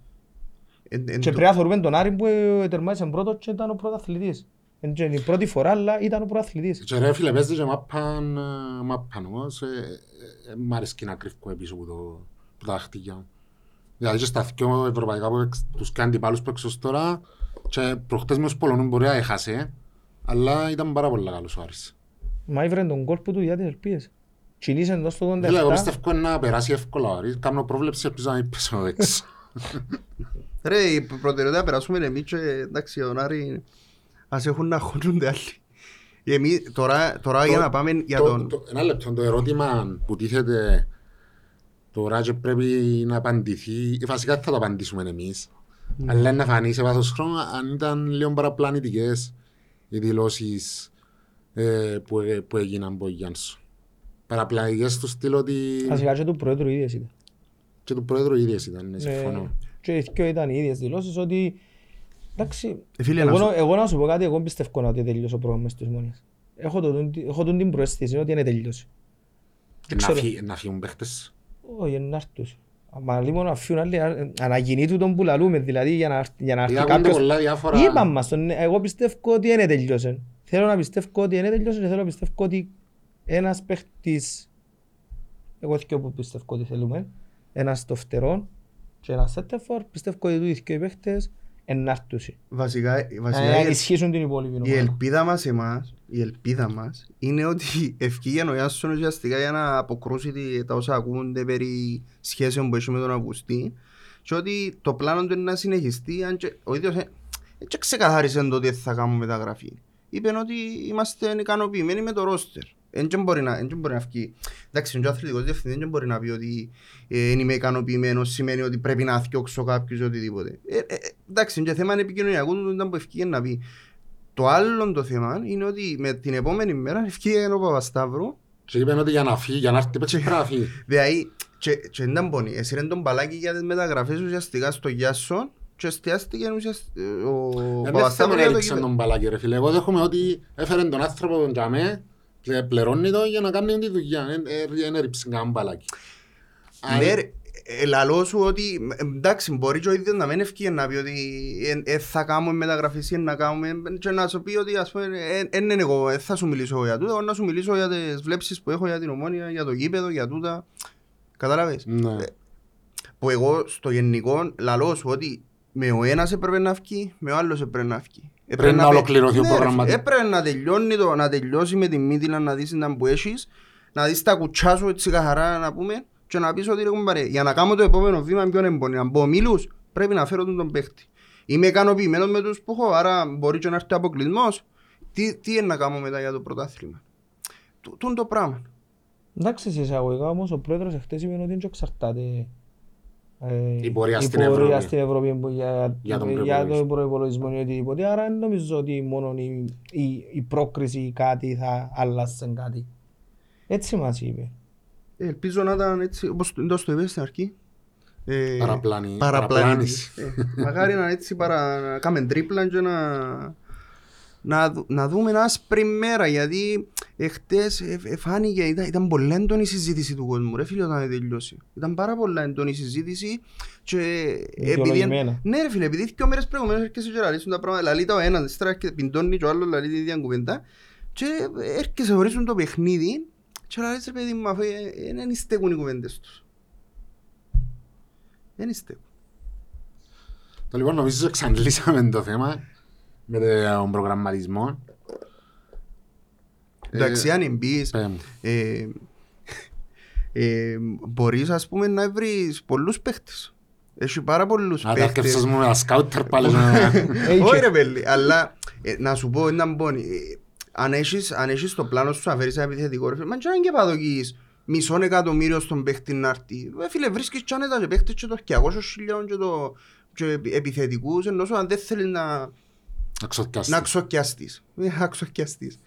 εν- εν Και το- πρέπει να θεωρούμε τον Άρη που ε, τερμάτισε πρώτος και ήταν ο πρωταθλητής. Είναι και η πρώτη φορά, αλλά ήταν ο πρωταθλητής. Και ρε φίλε, παίζει και μάπαν, ε, μάπαν όμως, ε, ε, ε, μ' αρέσκει να κρύφω πίσω από το- από τα δαχτυλιά μου. Δηλαδή και στα δυο ευρωπαϊκά που εξ- τους κάνει αντιπάλους που έξω τώρα και προχτές με τους Πολωνούς μπορεί να έχασε αλλά ήταν πάρα πολύ καλός ο Άρης. Μα ήβρε τον κόλπο του για τις ελπίες. Κινήσε εντός στο Φίλε, εγώ 87. πιστεύω να περάσει εύκολα ο Άρης. Κάνω πρόβλεψη ελπίζω να μην πέσω έξω. Ρε, η προτεραιότητα περάσουμε εμείς και εντάξει, τον Άρη ας έχουν να χωνούνται άλλοι. Εμείς, τώρα, τώρα για να πάμε για Το- τον... το- Ένα λεπτό, το ερώτημα που τίθεται τώρα και πρέπει να απαντηθεί, ε, βασικά δεν θα το απαντήσουμε εμείς, Ναι. αλλά να φανεί σε βάθος χρόνου αν ήταν λίγο παραπλανητικές οι δηλώσεις ε, που, ε, που έγιναν από Γιάννσο. Παραπλανητικές στο στυλ ότι Βασικά και του Πρόεδρου ίδιες ήταν. και του Πρόεδρου ίδιες ήταν, ναι, Ναι, συμφωνώ. Και οι δυο ήταν οι ίδιες δηλώσεις ότι εντάξει, Ε, φίλε, εγώ, να σου- να- εγώ να σου πω κάτι, εγώ πιστεύω ότι τελειώσει ο πρόγραμμας της Μόνιας. Έχω, το, έχω τον την προαίσθηση ότι είναι τελειώσει. Και Δεν να, ξέρω. φύ, να φύγουν παίχτες. Όχι, να έρθουν. Μα λίγο να φύγουν άλλοι, α- αναγεννεί του τον που λαλούμε, δηλαδή για να, έρθει- για να έρθει Ακούγονται κάποιος... πολλά διάφορα... Είπαν μας, τον- εγώ πιστεύω ότι είναι τελειώσει. Θέλω να πιστεύω ότι είναι τελειώσει και θέλω να πιστεύω ότι ένας παίχτης, εγώ δυο που πιστεύω ότι θέλουμε, ένας στο φτερό και ένας σέτεφορ, πιστεύω ότι οι δυο οι παίχτες ενάρτουσι. Βασικά, βασικά Να η- ενισχύσουν την υπόλοιπη η ομάδα. ελπίδα μας εμάς, η ελπίδα μας είναι ότι ευκήγε ο Ιάσον ουσιαστικά για να αποκρούσει τη- τα όσα ακούνται περί σχέσεων που έχει με τον Αυγουστή και ότι το πλάνο του είναι να συνεχιστεί αν και ο ίδιος ε, δεν ξεκαθάρισε το ότι θα κάνουμε μεταγραφή. Είπε ότι είμαστε ικανοποιημένοι με το ρόστερ. Δεν και μπορεί να, εν και μπορεί να βγει. Εντάξει, ο αθλητικός διευθυντής δεν μπορεί να πει ότι ε, δεν είμαι ικανοποιημένος, σημαίνει ότι πρέπει να θιώξω κάποιους ή οτιδήποτε. Ε, ε, εντάξει, και θέμα επικοινωνιακού του ήταν που ευκήγε να πει. Το άλλο το θέμα είναι ότι με την επόμενη μέρα ευκήγε ο Παπασταύρου Και είπαν ότι για να φύγει, για να έρθει παίξει πρέπει να φύγει. Δηλαδή, και, και δεν μπορεί. Έσυρε τον μπαλάκι για τις μεταγραφές ουσιαστικά στο Γιάσον και εστιάστηκε ουσιαστικά ο Δεν θέμα Παπασταύρου να για το έριξαν κύπελλο. τον μπαλάκι ρε φίλε. Εγώ δέχομαι ότι έφερε τον άνθρωπο τον τζαμέ και πληρώνει το για να κάνει τη δουλειά. Δεν έριψε κανένα μπαλάκι. Ναι, ρε, ε, λαλώ σου ότι ε, εντάξει μπορεί και ο ίδιος να μην ευκεί να πει ότι ε, ε, θα κάνουμε μεταγραφή ή να κάνουμε και να σου πει ότι ας πούμε δεν είναι εγώ, δεν θα σου μιλήσω για τούτα, εγώ να σου μιλήσω για τις βλέψεις που έχω για την ομόνια, για το γήπεδο, για τούτα. Κατάλαβες. Ναι. Ε, που εγώ στο γενικό λαλώ σου ότι με ο ένας έπρεπε να βγει, με ο άλλος έπρεπε να βγει. Πρέπει να πε- ολοκληρωθεί ο Ναι, ρε, προγραμματισμός. Έπρεπε να τελειώνει το, να τελειώσει με τη Μίτιλα να δεις τα που έχεις, να δεις τα κουτσά σου έτσι καθαρά να πούμε και να πεις ότι ρε κουμπάρε, για να κάνω το επόμενο βήμα ποιον εμπονεί. Αν πω μίλους, πρέπει να φέρω τον τον παίχτη. Είμαι ικανοποιημένος με τους που έχω, άρα μπορεί και να έρθει αποκλεισμός. Τι, τι είναι να κάνω μετά για το πρωτάθλημα; Τού- Τούν το πράγμα. Εντάξει, σε εισαγωγικά όμως ο πρόεδρος εχθές είπε ότι δεν εξαρτάται ε, Η πορεία στην πορεία Ευρώπη. στην Ευρώπη που για, Για τον για προϋπολογισμό. τον προϋπολογισμό ή οτιδήποτε. Άρα δεν νομίζω ότι μόνο η, η, η πρόκριση ή κάτι θα άλλασε κάτι. Έτσι μας είπε. Ε, Ελπίζω να ήταν έτσι, όπως το το είπες στην αρχή. Ε, Παραπλάνη- παραπλάνητης. παραπλάνηση. Ε, Μακάρι να είναι έτσι παρα... να κάνουμε τρίπλα και να... Να, δου- να δούμε ένα άσπρη μέρα γιατί εχθές ε, ε, φάνηκε, ήταν, ήταν πολύ έντονη η συζήτηση του κόσμου ρε φίλε όταν τελειώσει. Ήταν πάρα πολύ έντονη η συζήτηση και επειδή... Δικαιολογημένα. Ναι ρε φίλε, επειδή δύο μέρες προηγουμένως έρχεσαι και λαλίσουν τα πράγματα, λαλεί τα ο ένας, ύστερα έρχεται πιντώνει και ο άλλος λαλεί την ίδια κουβέντα και έρχεσαι χωρίσουν το παιχνίδι και λαλείς ρε παιδί μου αφού ε, ε, δεν στέκουν οι κουβέντες τους. Δεν στέκουν. Το λοιπόν νομίζω εξαντλήσαμε το θέμα με τον προγραμματισμό. Εντάξει, αν μπεις, Πέ μου. ε, ε, μπορείς ας πούμε να βρεις πολλούς παίχτες. Έχει πάρα πολλούς Άρα παίχτες. έρχεσες μου με τα σκάουτερ πάλι. να- Έχει. Όχι ρε πέλη, αλλά ε, να σου πω έναν πόνι. Ε, αν έχεις, αν έχεις το πλάνο σου να φέρεις ένα επιθετικό ρε φίλε, μα και αν και παδοκείς μισόν εκατομμύριο στον παίχτη να έρθει. Ε, φίλε, βρίσκεις και άνετα και παίχτες και το 200 χιλιών και, το, και επι- επιθετικούς, ενώ σου αν δεν θέλεις να, Να ξοθιάσεις. να ξοκιαστείς. Ε, Να ξοκιαστείς.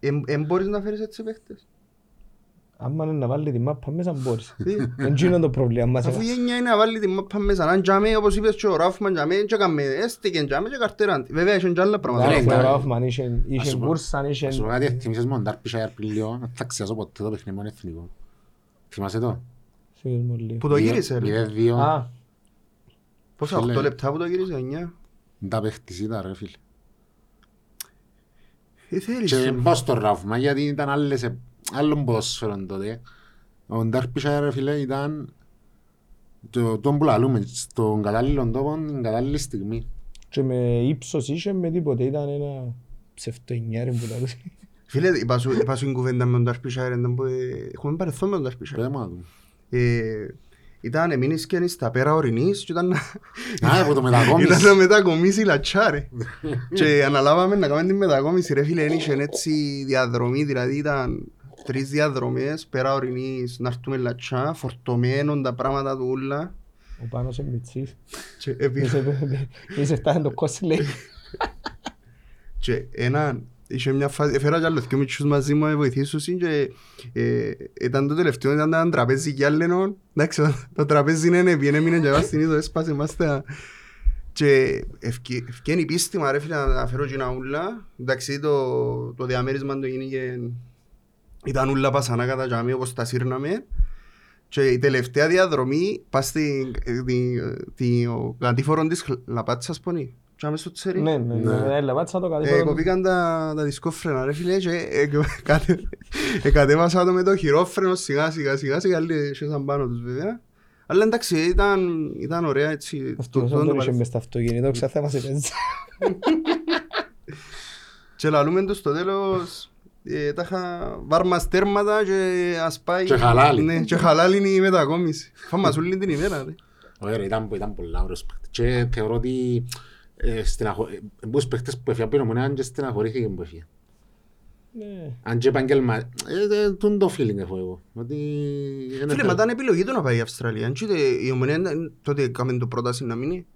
Ε, ε, ε, μπορείς να φέρεις έτσι παίχτες. Άμα είναι να βάλει τη μάπα μέσα μπορείς. Ε, Δεν είναι το πρόβλημα μας. Αφού η έννοια είναι να βάλει την μάπα μέσα. Αν τζάμε, όπως είπες και ο Ράφμαν τζάμε, και έκαμε, έστεκεν τζάμε και καρτέραν. Βέβαια, έχουν και άλλα πράγματα. Ναι, Άρα, ναι. ο Ράφμαν είχε Ας είχε σου πω- μπούρσαν, Ας σου πω είχε... κάτι, θυμίσες μου τον Derbyshire πριν λίγο, δεν θα ξεχάσω ποτέ το παιχνίδι μου είναι εθνικό. Θυμάσαι το; Φύγες μου λίγο. Που το γύρισε, ρε. 0-2. Α, Πόσα, Φίλε. 8 λεπτά που το γύρισε, 9. Τα παίχτης ήταν ρε φίλε. Ε, θέλεις. Και πάω στο ράφμα γιατί ήταν άλλες, άλλων ποδόσφαιρων τότε. Ο Derbyshire ρε φίλε ήταν Το, τον που λαλούμε, στον κατάλληλο τόπο, την κατάλληλη στιγμή. Και με ύψος είχε με τίποτε, ήταν ένα ψευτοενιάρι που λαλούσε. Φίλε, είπα σου είπα σου την κουβέντα με τον Νταρπίσαερ, έχουμε παρελθόν με τον Νταρπίσαερ. Πέμα του. Ε, Ήταν, εμείνεις και στα πέρα ορεινής και ήταν να... Α, από το μετακόμιση. Ήταν να μετακομίσει λατσά ρε. και αναλάβαμε να κάνουμε την μετακόμιση ρε φίλε, είχε έτσι διαδρομή, δηλαδή ήταν τρεις διαδρομές πέρα ορεινής να έρθουμε λατσά, φορτωμένον τα πράγματα του ούλα. Ο Πάνος είναι μητσής. Και επί- Είσαι φτάσει το κόσι λέει. Και έναν, είχε μια φάση, έφερα κι άλλο δυο μητσούς μαζί μου να βοηθήσουν και ε, ήταν το τελευταίο, ήταν ένα τραπέζι γυάλαινο, εντάξει, το τραπέζι είναι έπιεν, έμεινε και μας την είδο, έσπασε μας τα... Και ευκαι- ευκαίνει πίστημα ρε φίλε να τα φέρω και ένα ούλα, εντάξει το, το διαμέρισμα το γίνηκε, ήταν ούλα πασανά κατά τζάμι όπως τα σύρναμε. Και η τελευταία διαδρομή πας στην τη, τη, ο κατήφορον της Λαπάτσας πονεί. Και άμεσα στο τσέρι. Ναι, ναι, Ναι. ναι, έλα, πάτσα το Ε, κατήφορο. κοπήκαν τα, τα δισκόφρενα ρε φίλε και ε, ε, κατε- ε, κατέβασα το με το χειρόφρενο σιγά σιγά σιγά σιγά άλλοι έσχεσαν πάνω τους βέβαια. Αλλά εντάξει ήταν, ήταν ωραία έτσι. Αυτό το- δεν το- τον το- είχε μες στο αυτοκίνητο, ξαθέμασε πέντσα. Και λαλούμε τους στο τέλος ε, τα είχα βάρμα στέρματα και ας πάει. Και χαλάλι. Ναι, και χαλάλι είναι η μετακόμιση. Φάμε μας όλη την ημέρα ρε. Ωραία, ρε, ήταν, ήταν πολλά ωραίος παίκτης. Και θεωρώ ότι ε, στεναχω... ε, εμπούς παίκτες που έφυγαν πίνω μονέα και στεναχωρήθηκε που έφυγε. Ναι. Αν και επαγγελμα... Ε, ε, τούν το feeling έχω εγώ. Ότι... είναι Φίλε, θε- μα ήταν επιλογή του να πάει η Αυστραλία. Αν και η ομονία ήταν- τότε έκαμε το πρόταση να μείνει.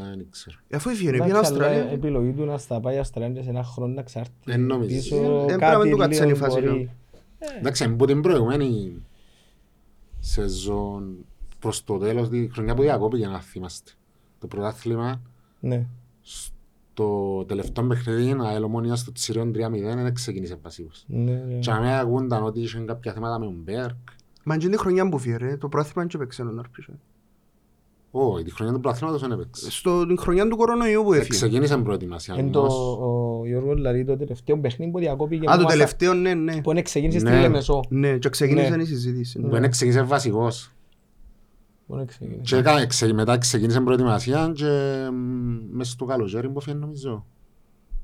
Α, δεν ξέρω. Ε, Αφού έφυγε, πήγαινε Εντάξει, αλλά Αυστραλία. επιλογή του να στα πάει Αυστραλία σε ένα χρόνο να ξάρτει. Δεν νομίζω. Πίσω Ε, ε, πρέπει να κάτι του κάτσει λίγο η φάση, μπορεί. Εντάξει, από την προηγουμένη σεζόν προς το τέλος, τη χρονιά που διακόπηκε να θυμάστε. Το πρωτάθλημα Ναι. Στο τελευταίο παιχνίδι, ΑΕΛ Ομόνια στο Τσιριόν 3-0, δεν ξεκίνησε πασίβος. Ναι, ναι. Και αμέ ακούνταν ότι είχαν κάποια θέματα με τον Μπέρκ. Μα είναι την χρονιά που φύγε, ρε. Το πρόθυμα και παίξε ο Νάρπης. Όχι, τη χρονιά του πρωταθλήματος δεν έπαιξε. Στο την χρονιά του κορονοϊού που έφυγε. Ξεκίνησε προετοιμασία. Εν το όμως. ο Γιώργος Λαρή το τελευταίο παιχνίδι που διακόπηκε. Α, το που τελευταίο, ναι, ναι. Που είναι ξεκίνησε στη Ναι. Λεμεσό. Ναι, και ξεκίνησε Ναι. η συζήτηση. Που ναι. δεν ξεκίνησε βασικός. Που είναι ξεκίνησε. Και έκα- ξε- μετά ξεκίνησε προετοιμασία και μ, μες στο καλοκαίρι που φαίνεται νομίζω.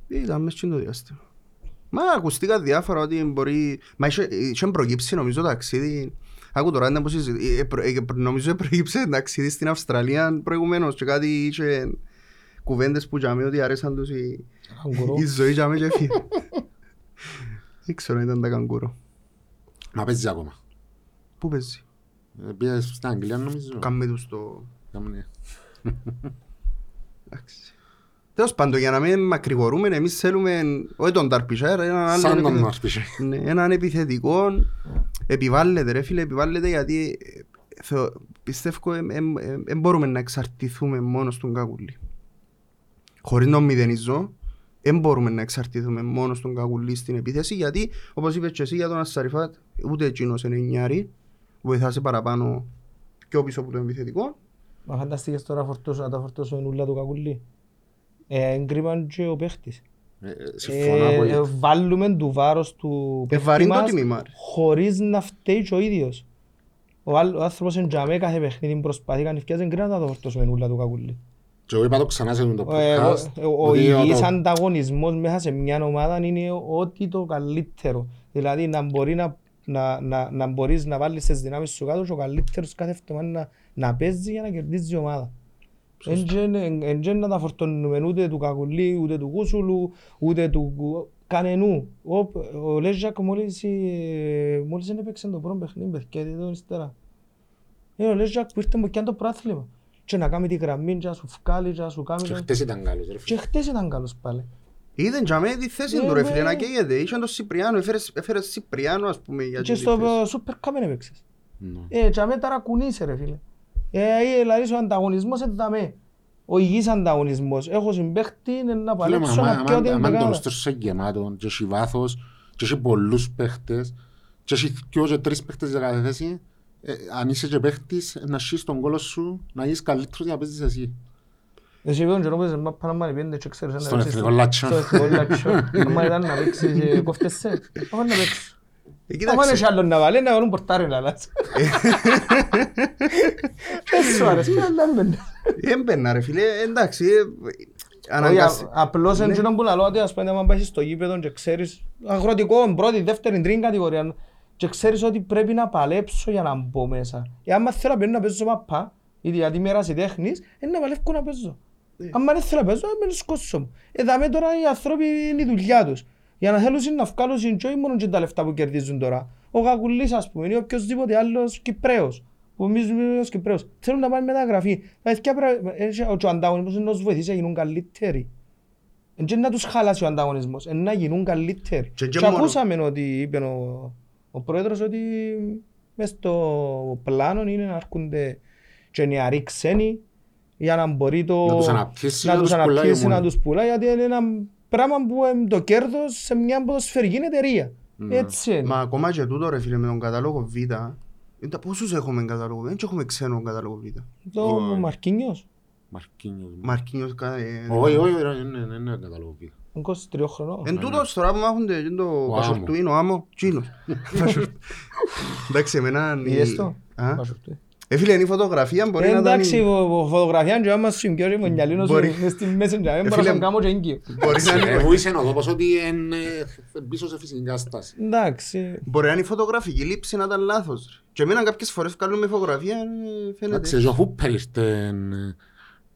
Ήταν μέσα στο διάστημα. Μα ακουστήκα διάφορα ότι μπορεί... Μα είχε, είχε προκύψει νομίζω το ταξίδι... Άκου τώρα να πω συζητή. ε, προ- ε, προ- Νομίζω προέκυψε ταξίδι στην Αυστραλία προηγουμένως και κάτι είχε κουβέντες που τζάμε ότι αρέσαν τους η, Καγκουρό. η ζωή τζάμε και φύγε. Δεν ξέρω αν ήταν τα καγκούρο. Μα παίζει ακόμα. Πού παίζει; Ε, Πήγε στην Αγγλία νομίζω. Κάμε τους το... Κάμνε. Εντάξει. Τέλος πάντων, για να μην μακρηγορούμε, εμείς θέλουμε όχι τον Ταρπισέρ, έναν άλλον Σαν τον επιθε- Νόρπισε. ναι, έναν επιθετικό. Επιβάλλεται ρε φίλε, επιβάλλεται γιατί ε, θεω- πιστεύω δεν μπορούμε να εξαρτηθούμε μόνος στον Κακουλή. Χωρίς να μηδενίζω, δεν μπορούμε να εξαρτηθούμε μόνος στον Κακουλή στην επίθεση γιατί, όπως είπες και εσύ για τον Ασσαριφάτ, ούτε εκείνος είναι νιάρη, βοηθάσε παραπάνω πιο πίσω από το επιθετικό. Μα φανταστείες τώρα φορτώσω, να τα φορτώσω εν ούλα του κακουλί. Ε, εγκρίμαν και ο παίχτης. Ε, ε, Συμφωνώ Ε, ε, απόλυτα. βάλουμε του βάρος του παίχτη Ευαρύνει το μας τιμήμα. ρε. χωρίς να φταίει και ο ίδιος. Ο, άλλ- ο άνθρωπος εν τζαμέ κάθε παιχνίδι προσπαθεί κάνει ευκαιρίες εγκρίναν να το φορτώσουμε εν ούλα του κακουλί. Και εγώ είπα το ξανά σε το Ο, ε, podcast. ο- ο ότι υγιής το- ανταγωνισμός μέσα σε μια ομάδα είναι ό,τι το καλύτερο. Δηλαδή να, μπορεί να, να, να, να μπορείς να βάλεις τις δυνάμεις σου κάτω και ο καλύτερος κάθε εβδομάδα να, να παίζεις για να κερδίζεις η ομάδα. Εν και να τα φορτώνουμε ούτε του Κακουλή, ούτε του Κούσουλου, ούτε του κου- κανενού. Ο, ο Λέζακ μόλις, ε, μόλις δεν έπαιξε το πρώτο παιχνίδι, παιδιά, εδώ ύστερα. Είναι ο Λέζακ που ήρθε μου και αν το πράθλημα. Και να κάνει τη γραμμή, και να σου βγάλει, και να σου κάνει... Και χτες ήταν καλός ρε Και φίλε. χτες ήταν καλός πάλι. Είδε τζαμέ τη θέση Ναι, του ρε ναι. φίλε να καίγεται. Είχε τον Σιπριάνο, έφερε- έφερες Σιπριάνο ας πούμε για Και τη στο θέση. Σούπερ Cup δεν έπαιξες. Ναι. Ε, και αμέ ταρακουνείσαι ρε φίλε. Ε, ε, δηλαδή ο ανταγωνισμός είναι δαμέ. Ο υγιής ανταγωνισμός. Έχω συμπαίχτη είναι να Φίλε, μα παλέψω άμα- να πιω την άμα- άμα το δεκάδα. ρόστερ σου είναι γεμάτο και έχει βάθος και έχει πολλούς παίχτες και έχει δυο και τρεις παίχτες για κάθε θέση ε, αν είσαι και παίχτης να σχίσεις τον κόλο σου να είσαι καλύτερος για να παίζεις εσύ. Εσύ πήγαν και νόμιζες μα πάνω μάνα πέντε και ξέρεις να Στον παίξεις εθνικό λάτσο. Στο εθνικό λάτσο. Άμα ήταν να παίξεις ε, κόφτεσαι. Άμα να παίξεις. Ε, Άμα κοίταξε, είναι άλλο να βάλει, να βάλουν πορτάρι να αλλάζει. Δεν σου αρέσει, αλλά έμπαινε. έμπαινα ρε φίλε, εντάξει. ε, Όχι, αναγκάστη- α- Απλώς Ναι. είναι εκείνο που λαλώ ότι ας πούμε άμα πάσεις στο γήπεδο και ξέρεις αγροτικό, πρώτη, δεύτερη, τρίτη κατηγορία και ξέρεις ότι πρέπει να παλέψω για να μπω μέσα. Ε, άμα θέλω να παίζω να παίζω μαπά, είτε γιατί είμαι ερασιτέχνης, είναι να παλεύω να παίζω. Ναι. Αν δεν θέλω να παίζω, με σκόσω μου. Ε, δάμε τώρα οι άνθρωποι είναι η δουλειά τους. Για να θέλουν να βγάλουν συντζόι μόνο και τα λεφτά που κερδίζουν τώρα. Ο Γακουλής ας πούμε ή οποιοσδήποτε άλλος Κυπρέος που εμείς μιλούμε ως Κυπρέος θέλουν να πάνε μεταγραφή. Δηλαδή, ποια πρά- ε, ο- ο ανταγωνισμός είναι να τους βοηθήσει να γίνουν καλύτεροι. Δεν είναι να τους χαλάσει ο ανταγωνισμός, είναι να γίνουν καλύτεροι. Και- και Και μόνο. ακούσαμε ότι είπε ο, ο πρόεδρος ότι μες στο πλάνο είναι να έρχονται και νεαροί ξένοι για να μπορεί το... Να τους αναπτύσσει, να να τους τους πουλάει αναπτύσσει, μόνο. να τους πουλάει, γιατί είναι ένα πράγμα που είναι το κέρδος σε μια ποδοσφαιρική εταιρεία. Ναι. Έτσι είναι. Μα ακόμα και τούτο ρε φίλε με τον κατάλογο Β. ήταν- Πόσους έχουμε κατάλογο Β, δεν έχουμε ξένο κατάλογο Β. Το Όχι. Μαρκίνιος, Μαρκίνιος. Μαρκίνιος κα- ε, Όχι, όχι, ρε, είναι- είναι- είναι καταλόγο πίσω. 23 χρονών. Εν τούτος τώρα που μάχονται και το Ο πασορτουίν, ο άμμο, τσίνος. Πασορτ- Εντάξει, εμένα... η- Είδες το. Α; Πασορτουίν. Ε, φίλε, είναι η φωτογραφία μπορεί να ήταν... Εντάξει, η- ο- ο φωτογραφία και άμα σου εμπιώσει με γυαλίνο σου Μπορεί. μες στη μέση και δεν Ε, μπορώ φίλε να μου. κάνω και έγκυο. Μπορεί να είναι- Εγώ είσαι ο τόπος ότι είναι πίσω σε φυσική κατάσταση. Εντάξει. Μπορεί να είναι η φωτογραφική λήψη να ήταν λάθος. ρε. Και εμένα κάποιες φορές βγάλουμε φωτογραφία, ε, Εντάξει, φαίνεται. ο Χούπερ ήρθε ε,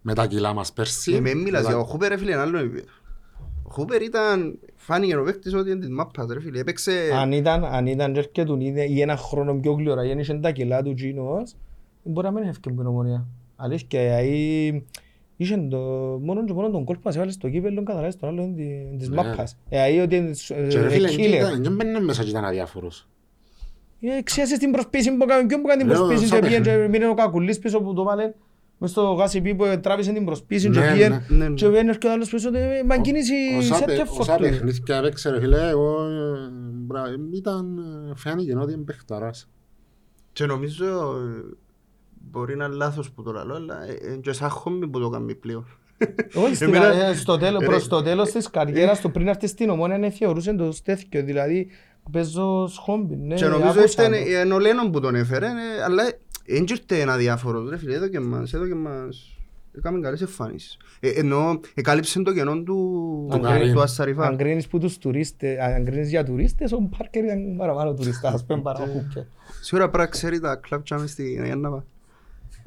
με τα κιλά μας πέρσι. Ε, με μιλάς Με για τα- ο Χούπερ, ρε φίλε, είναι άλλο επίπεδο. Ο Χούπερ ήταν, φάνηκε ο παίκτης ότι είναι της μάπας, ρε φίλε. Έπαιξε... Αν ήταν, αν ήταν και έρχετουν ήδη ή ένα χρόνο πιο γλυόρα, ή αν είχε τα κιλά του Τζίνος, μπορεί να μην έφυγε από την ομονία. Αλήθεια, γιατί είχε το, μόνο και μόνο τον κόλπο μας έβαλε στο κύπελλο, καταλάβεις τον άλλο είναι τη- της Ναι. μάπας. Ε, γιατί ότι είναι Και ρε φίλε, ε, δεν killer. ήταν- δεν μπαίνε μέσα και ήταν αδιάφορος. Ε, Ξέρεις στην προσπίση που έκανε, ποιον που έκανε την Λέω, προσπίση σαν και πήγαινε παιχνίδι. και μείνε ο Κακουλής πίσω που το βάλε μες στο γάσι που τράβησε την προσπίση και Ναι, πήγαινε ναι, ναι. και πήγαινε και ο άλλος πίσω ότι «Ε, μα κίνηση Όσα σε παι- τέτοια όσα φορτούι». παιχνίδια έπαιξε ρε φίλε, εγώ ε, μπρα- ήταν, ε, φάνηκε ότι είναι παιχταράς. Και νομίζω ε, μπορεί να είναι λάθος που το λαλώ, αλλά ε, ε, και σαν χόμπι που το κάνει πλέον. Όχι, στην- Εμένα- ε, στο τέλος, Ρε. προς το τέλος της καριέρας του πριν έρθεις στην ομόνια ναι, θεωρούσε το τέτοιο, δηλαδή παίζω σχόμπι, ναι, Και νομίζω άκουσα ήταν το. είναι ο Λένον που τον έφερε, ε, αλλά δεν ήρθε ένα διάφορο. Ρε φίλε, εδώ και μας, εδώ και μας. Έκαμε καλές εμφάνισεις. Ε, Ενώ εκάλυψε το κενό του, Αν του, κρίνεις- του Αν Ασσαριφά. κρίνεις που τους τουρίστες, αν κρίνεις για τουρίστες, ο Πάρκερ ήταν παραπάνω τουρίστας, ας πούμε, παρά ο Χούπερ. Σίγουρα πρέπει να ξέρει τα κλαμπ τσάμε στην Αγιάνναβα.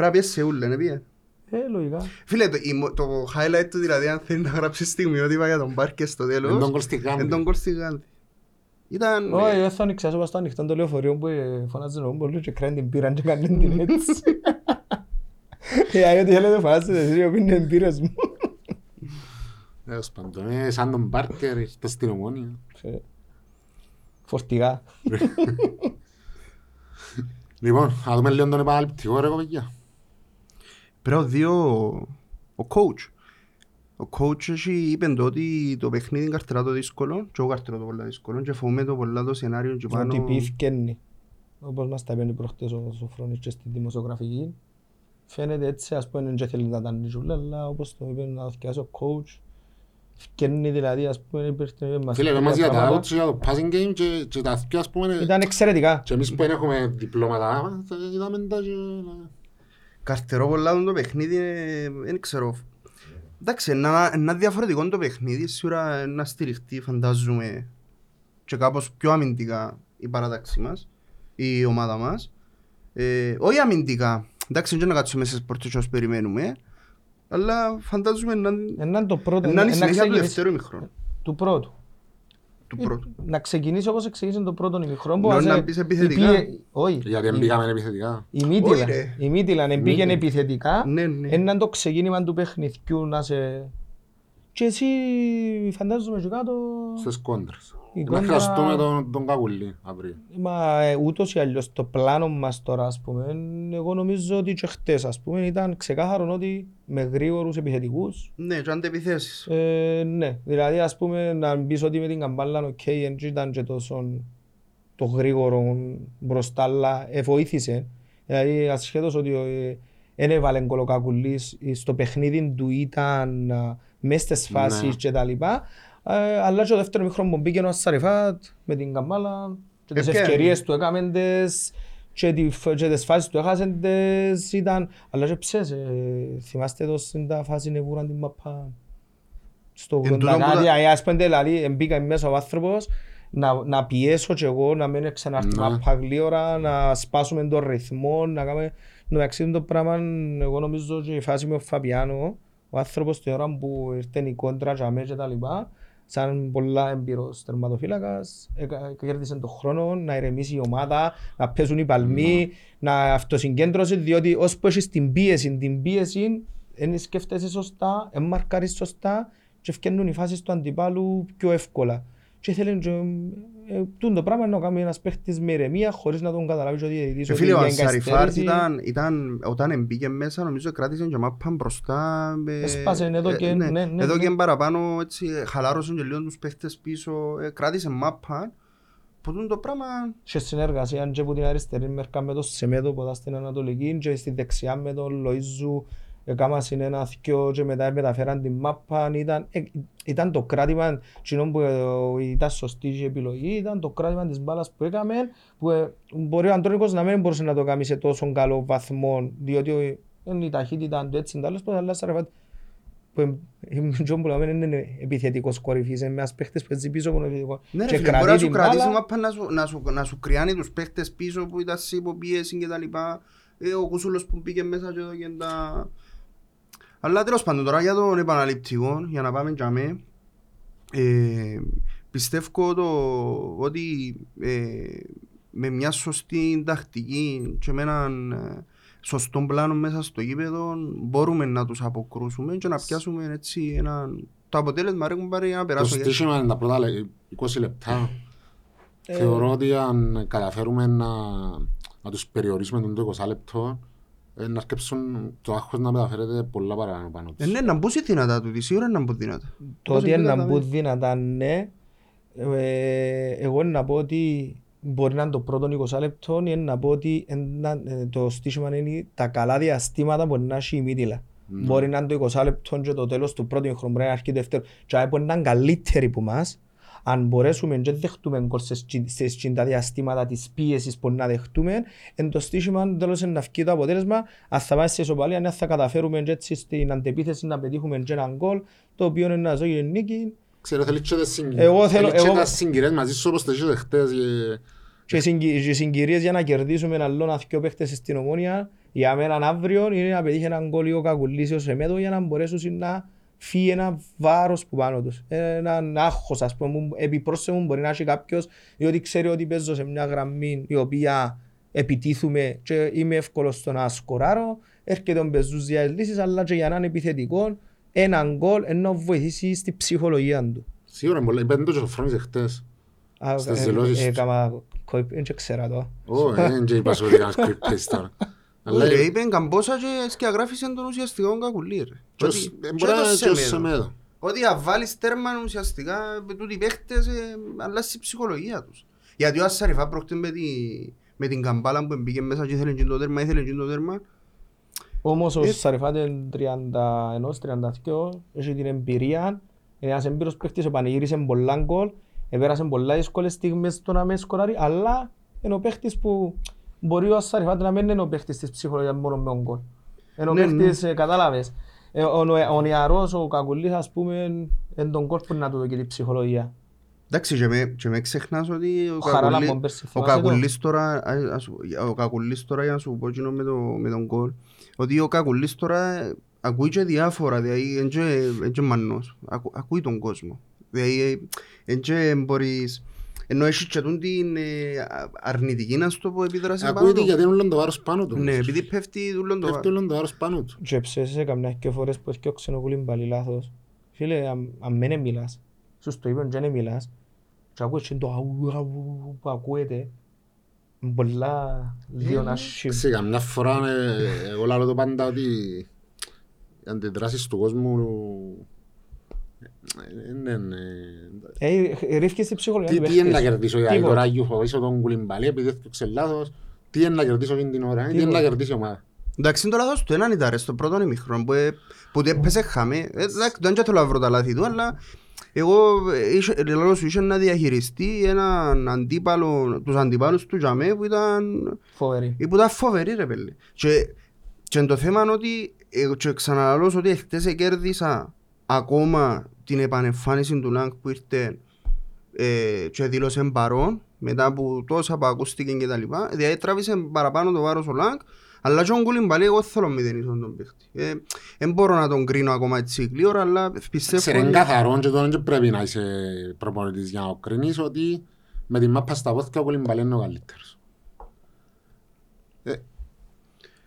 Πρέπει να πιέσει σε ούλα, ναι πήγε. Ε, λογικά. Φίλε, το, η μο- το highlight του δηλαδή, αν θέλει να γράψει στιγμιότυπα για τον Πάρκερ στο Εν τον τέλος, κόλ στη Γάμπη. εν τον κόλ στη Γάνδη. Ήταν... Όχι, ε, δεν θα ανοίξω πας στο ανοιχτό το λεωφορείο που ε, φωνάζει ο Μπολού και κραίνει την πύραν και κάνει την έτσι. Ε, αγιώ τι θέλετε φωνάζετε εσείς οι οποίοι είναι εμπειρές μου. Έως πάντων, ε, σαν τον Πάρκερ ήρθε στην ομόνια. Ε, Φορτηγά. Λοιπόν, να δούμε λίγο τον επαναληπτικό ρε κοπέκια. Πρέπει δύο ο coach. Ο coach έχει είπε το ότι το παιχνίδι είναι καρτερά το δύσκολο και εγώ καρτερά το πολλά δύσκολο και φοβούμαι το πολλά το σενάριο και πάνω... Ότι πιθκένει. Όπως μας τα πέντε προχτές ο Σοφρόνης και στη δημοσιογραφική. Φαίνεται έτσι, ας πούμε, δεν θέλει να τα νιζούλα, αλλά όπως το είπε να θυκιάσει ο coach, φκένει δηλαδή, ας πούμε, υπήρχε μας Φίλε, πει πες μας για τα πράγματα. outs, για το passing game και, και τα αυτιά, ας πούμε, Ήταν εξαιρετικά. και εμείς που δεν έχουμε διπλώματα, θα είδαμε τα και... Καρτερό πολλά το παιχνίδι, ε, δεν ξέρω. Εντάξει, ένα, ένα διαφορετικό το παιχνίδι, σίγουρα να στηριχτεί, φαντάζομαι, και κάπως πιο αμυντικά η παράταξη μας, η ομάδα μας. Ε, όχι αμυντικά, εντάξει, δεν να κάτσουμε σε σπορτές όσο περιμένουμε, αλλά φαντάζομαι να, Έναν το πρώτο, να είναι η να συνέχεια του ξεκινήσει δεύτερου ημιχρόνου, του πρώτου. Του πρώτου. Να ξεκινήσει όπως ξεκίνησε το πρώτο ημιχρόνο. που Νο, μας, να ε, μπεις επιθετικά. υπήρε- Όχι. Γιατί δεν πήγαμε επιθετικά. Η Όχι, Μίτιλα, ρε. η Μίτιλα πήγαινε Μίτιλα. επιθετικά, Ναι, ναι. έναν το ξεκίνημα του παιχνιδιού να σε... Και εσύ φαντάζομαι και κάτω... Στις κόντρες. Η Να κόντρα- χρειαστούμε τον, τον Κακουλή αύριο. Μα ε, ούτως ή αλλιώς το πλάνο μας τώρα, ας πούμε, εγώ νομίζω ότι και χτες, ας πούμε, ήταν ξεκάθαρο ότι με γρήγορους επιθετικούς, Ναι, και αντεπιθέσεις. ε, ναι, δηλαδή ας πούμε να μπεις ότι με την καμπάλα, οκ, δεν ήταν και τόσο το γρήγορο μπροστά, αλλά ε, βοήθησε. Δηλαδή ασχέτως ότι δεν έβαλε κολοκακουλής, στο παιχνίδι του ήταν α, μες στις Ναι. φάσεις και τα λοιπά, ε, αλλά και το δεύτερο μικρό που μπήκε ο Ασσαριφάτ με την καμπάλα Και τις Έπιανε. ευκαιρίες του έκαμε τις και, τη, και τις φάσεις του έχασε τις ήταν... Αλλά και ψες, ε, θυμάστε εδώ στην τα φάση νεβούραν την μαπά στο Εν 80 τούτον που κάτι, τα- α, ας πούμε δηλαδή μπήκα μέσα ο άνθρωπος να, να πιέσω και εγώ να μην ξαναρθεί Ναι. μαπά γλύωρα, να σπάσουμε τον ρυθμό, να κάνουμε... Εντάξει το πράγμα, εγώ νομίζω και η φάση με ο Φαπιάνο, ο άνθρωπος την ώρα που ήρθε η κόντρα για μέ και τα λοιπά, σαν πολλά έμπειρος τερματοφύλακας, έκα- κέρδισε τον χρόνο να ηρεμήσει η ομάδα, να πέσουν οι παλμοί, να αυτοσυγκέντρωσε, διότι ως που έχεις την πίεση, την πίεση, δεν σκέφτεσαι σωστά, δεν μαρκάρεις σωστά και ευκαινούν οι φάσεις του αντιπάλου πιο εύκολα. Και ήθελε και, ε, τούτο το πράγμα να κάνει ένας παίχτης με ηρεμία χωρίς να τον καταλάβεις ο διαιτητής Και ότι φίλε, ο για Ανσαριφάρ εγκαθυστέρηση. ήταν, ήταν, όταν εμπήκε μέσα, νομίζω κράτησε και μάπαν μπροστά. ε, Έσπασε εδώ ε, και- ναι, ναι, εδώ ναι. και παραπάνω, έτσι, χαλάρωσαν και λίγο τους παίχτες πίσω, ε, κράτησε μάπαν. Που τούτο το πράγμα, και συνεργασία και από την αριστερή μερικά με το Σεμέδο που ήταν στην Ανατολική και στη δεξιά με τον Λοΐζου έκανα ένα θκιο και μετά μεταφέραν την μάπα ήταν, ε, ήταν το κράτημα κοινό που ε, ήταν σωστή η επιλογή ήταν το κράτημα της μπάλας που έκαμε που ε, μπορεί ο Αντώνικος να μην μπορούσε να το κάνει σε τόσο καλό βαθμό διότι ε, είναι η ταχύτητα του έτσι εντάλλως που αλλά σαρφάτ που ε, Τζον που λέμε είναι επιθετικός κορυφής, είναι ένας παίχτης που έτσι πίσω από τον επιθετικό ναι, ρε και φίλε, μπορεί να κρατεί σου την κρατήσει μπάλα μάπαν να σου, να, σου, να σου κρυάνει τους παίχτες πίσω που ήταν σε υποπίεση και τα λοιπά. Ε, ο Κούσουλος που μπήκε μέσα και εδώ και τα... Αλλά τέλος πάντων τώρα για τον επαναληπτικό, για να πάμε για μέ, ε, πιστεύω το, ότι ε, με μια σωστή τακτική και με έναν ε, σωστό πλάνο μέσα στο γήπεδο μπορούμε να τους αποκρούσουμε και να πιάσουμε έτσι ένα... Το αποτέλεσμα ρε κουμπάρε για να Το περάσω. γιατί- στήσιμα είναι τα πρώτα λε- 20 λεπτά. Ε, Θεωρώ ότι αν καταφέρουμε να, να τους περιορίσουμε τον το 20 λεπτό, ε, να αρκέψουν το άγχος να μεταφέρεται πολλά παραπάνω πάνω Ε, τους. ναι, να μπούσει δυνατά του, σίγουρα να μπουν δυνατά. Το ότι είναι να μπουν δυνατά, ναι. Ε, εγώ να πω ότι μπορεί να είναι το πρώτο 20 λεπτό ή να πω ότι ένα- ε, το στήσιμα είναι τα καλά διαστήματα που να έχει η μύτιλα. Ναι. Μπορεί να είναι το 20 λεπτό και το τέλος του πρώτου χρόνου, μπορεί να αρχίσει το δεύτερος. Και άρα μπορεί να είναι καλύτεροι που μας. Αν μπορέσουμε και δεχτούμε γκολ σε σκι- σε σκι- τα διαστήματα της πίεσης που να δεχτούμε, εν το στήσιμα τέλος είναι να βγει το αποτέλεσμα, αν θα πάει σε ισοπαλία, αν θα καταφέρουμε και έτσι στην αντεπίθεση να πετύχουμε και έναν γκολ, το οποίο είναι να ζω νίκη, Ξέρω, θέλεις και τις συγκ- Εγώ θέλω- θέλεις και εγώ- τα συγκυρίες μαζί σου όπως το είχες χτες. ε, και συγκυ- και συγκυρίες για να κερδίσουμε ένα άλλο αθκιο παίχτες στην ομόνια. Για μένα αύριο είναι να πετύχει έναν γκολ ή ο Κακουλής ή ο Σεμέδο για να μπορέσουν να φύγει ένα βάρος που πάνω τους. Έναν άγχος ας πούμε, που επιπρόσθετο μπορεί να έχει κάποιος διότι ξέρει ότι παίζω σε μια γραμμή η οποία επιτίθουμε και είμαι εύκολος στο να σκοράρω έρχεται ο Μπεζούς για τις λύσεις αλλά και για να είναι επιθετικός έναν γκολ ενώ βοηθήσει στη ψυχολογία του. Σίγουρα είναι πολλά. Είπατε το και το φρόνισε χτες. Α, Στις ε, δηλώσεις ε, τους. Έκανα κοϊπ, δεν ξέρα το. Ω, ε, δεν και είπα σου ότι έκανες quick paste τώρα. Αλλά Ρε, ε, είπε καμπόσα και σκιαγράφησε τον ουσιαστικό κακουλί ρε. και Ότι- ως- ε, και μπορεί να το είναι και ως Σεμέδο. Σεμέδο. Ότι αν βάλεις τέρμα ουσιαστικά με τούτοι οι παίχτες ε, αλλάζει η ψυχολογία τους. Γιατί ο Ασσαριφά πρόκειται με, τη, με την καμπάλα που μπήκε μέσα και ήθελε και το τέρμα, ήθελε και το τέρμα. Όμως ο Ε, Σαριφάτ είναι 31-32, έχει την εμπειρία, είναι ένας εμπειρος παίχτης, επανηγύρισε πολλά γκολ, επέρασε πολλά δύσκολες στιγμές στο να με σκοράρει, αλλά είναι ο παίχτης που μπορεί ο Σαριφάτ να μην είναι ο παίχτης της ψυχολογίας μόνο με τον γκολ. Είναι ο Ναι, παίχτης, ε, κατάλαβες. Ε, Ο, ο, ο νεαρός, ο Κακουλής, ας πούμε, είναι τον γκολ που να του δώσει την ψυχολογία. Εντάξει και με, και με ξεχνάς ότι ο, Ο Χαράλαμπον Κακουλή, πέρσι, ο, θυμάσαι το; Κακουλής τώρα, α- ας σου- ο Κακουλής τώρα για να σου πω εκείνο με, το, με τον κόλ, ότι ο Κακουλής τώρα ε, ακούει και διάφορα, δηλαδή είναι και, είναι και μannός, Ακού, ακούει τον κόσμο. Δηλαδή ε, είναι και μπορείς, ενώ έχεις και τούν την ε, α- αρνητική να σου το πω επίδραση πάνω Ακούγεται του. γιατί είναι όλο το βάρος πάνω του. Ναι, επειδή πέφτει τούλον το Πέφτει όλο το βάρος πάνω του. Και ψέσαι καμιάς και φορές που έχει ο ξενοκούλιν πάλι λάθος. Φίλε, αν- αν μην μιλάς, σου το είπαν και δεν μιλάς, και ακούεις και το αου, αου που ακούεται, είναι πολλά λίγο να σου. Σε καμιά φορά ε, εγώ λέω το πάντα ότι οι αντιδράσεις του κόσμου ε, είναι... ε, Ε, ρίφκεις την ψυχολογία Τι, του τι είναι να παίχτης. κερδίσω για Τίποτα. τώρα γιου φοβήσω τον κουλιμπαλί επειδή έφτιαξε λάθος. Τι είναι να κερδίσω εκείνη την ώρα, ε, τι είναι Τίποτα. να κερδίσει η ομάδα; Εντάξει, είναι το λάθος του έναν ήταν ρε, στο πρώτο ημίχρονο που, ε, που του έπαιζε χαμέ. Ε, Εντάξει, δεν και θέλω να βρω τα λάθη του, αλλά Εγώ ε, είχε- ε, λέω σου είχε να διαχειριστεί έναν αντίπαλο, τους αντιπάλους του Τζαμέ που ήταν, Φοβερή. που ήταν φοβεροί ρε παιδί. Και, και το θέμα είναι ότι ε, και ξαναλαλώ σου ότι χτες κέρδισα ακόμα την επανεμφάνιση του Λάγκ που ήρθε ε, και δήλωσε παρόν μετά από τόσα που ακούστηκε και τα λοιπά. Δηλαδή τράβησε παραπάνω το βάρος ο Λάγκ αλλά και ο Γκουλιμπαλί εγώ θέλω μηδενίσω τον παίχτη. Ε, Δεν μπορώ να τον κρίνω ακόμα έτσι γλύωρα αλλά πιστεύω Ξέρε, είναι καθαρό και τώρα δεν πρέπει να είσαι προπονητής για να το κρίνεις ότι με την μάπα στα πόθηκα ο Κολυμπαλέ είναι ο καλύτερος. Ε,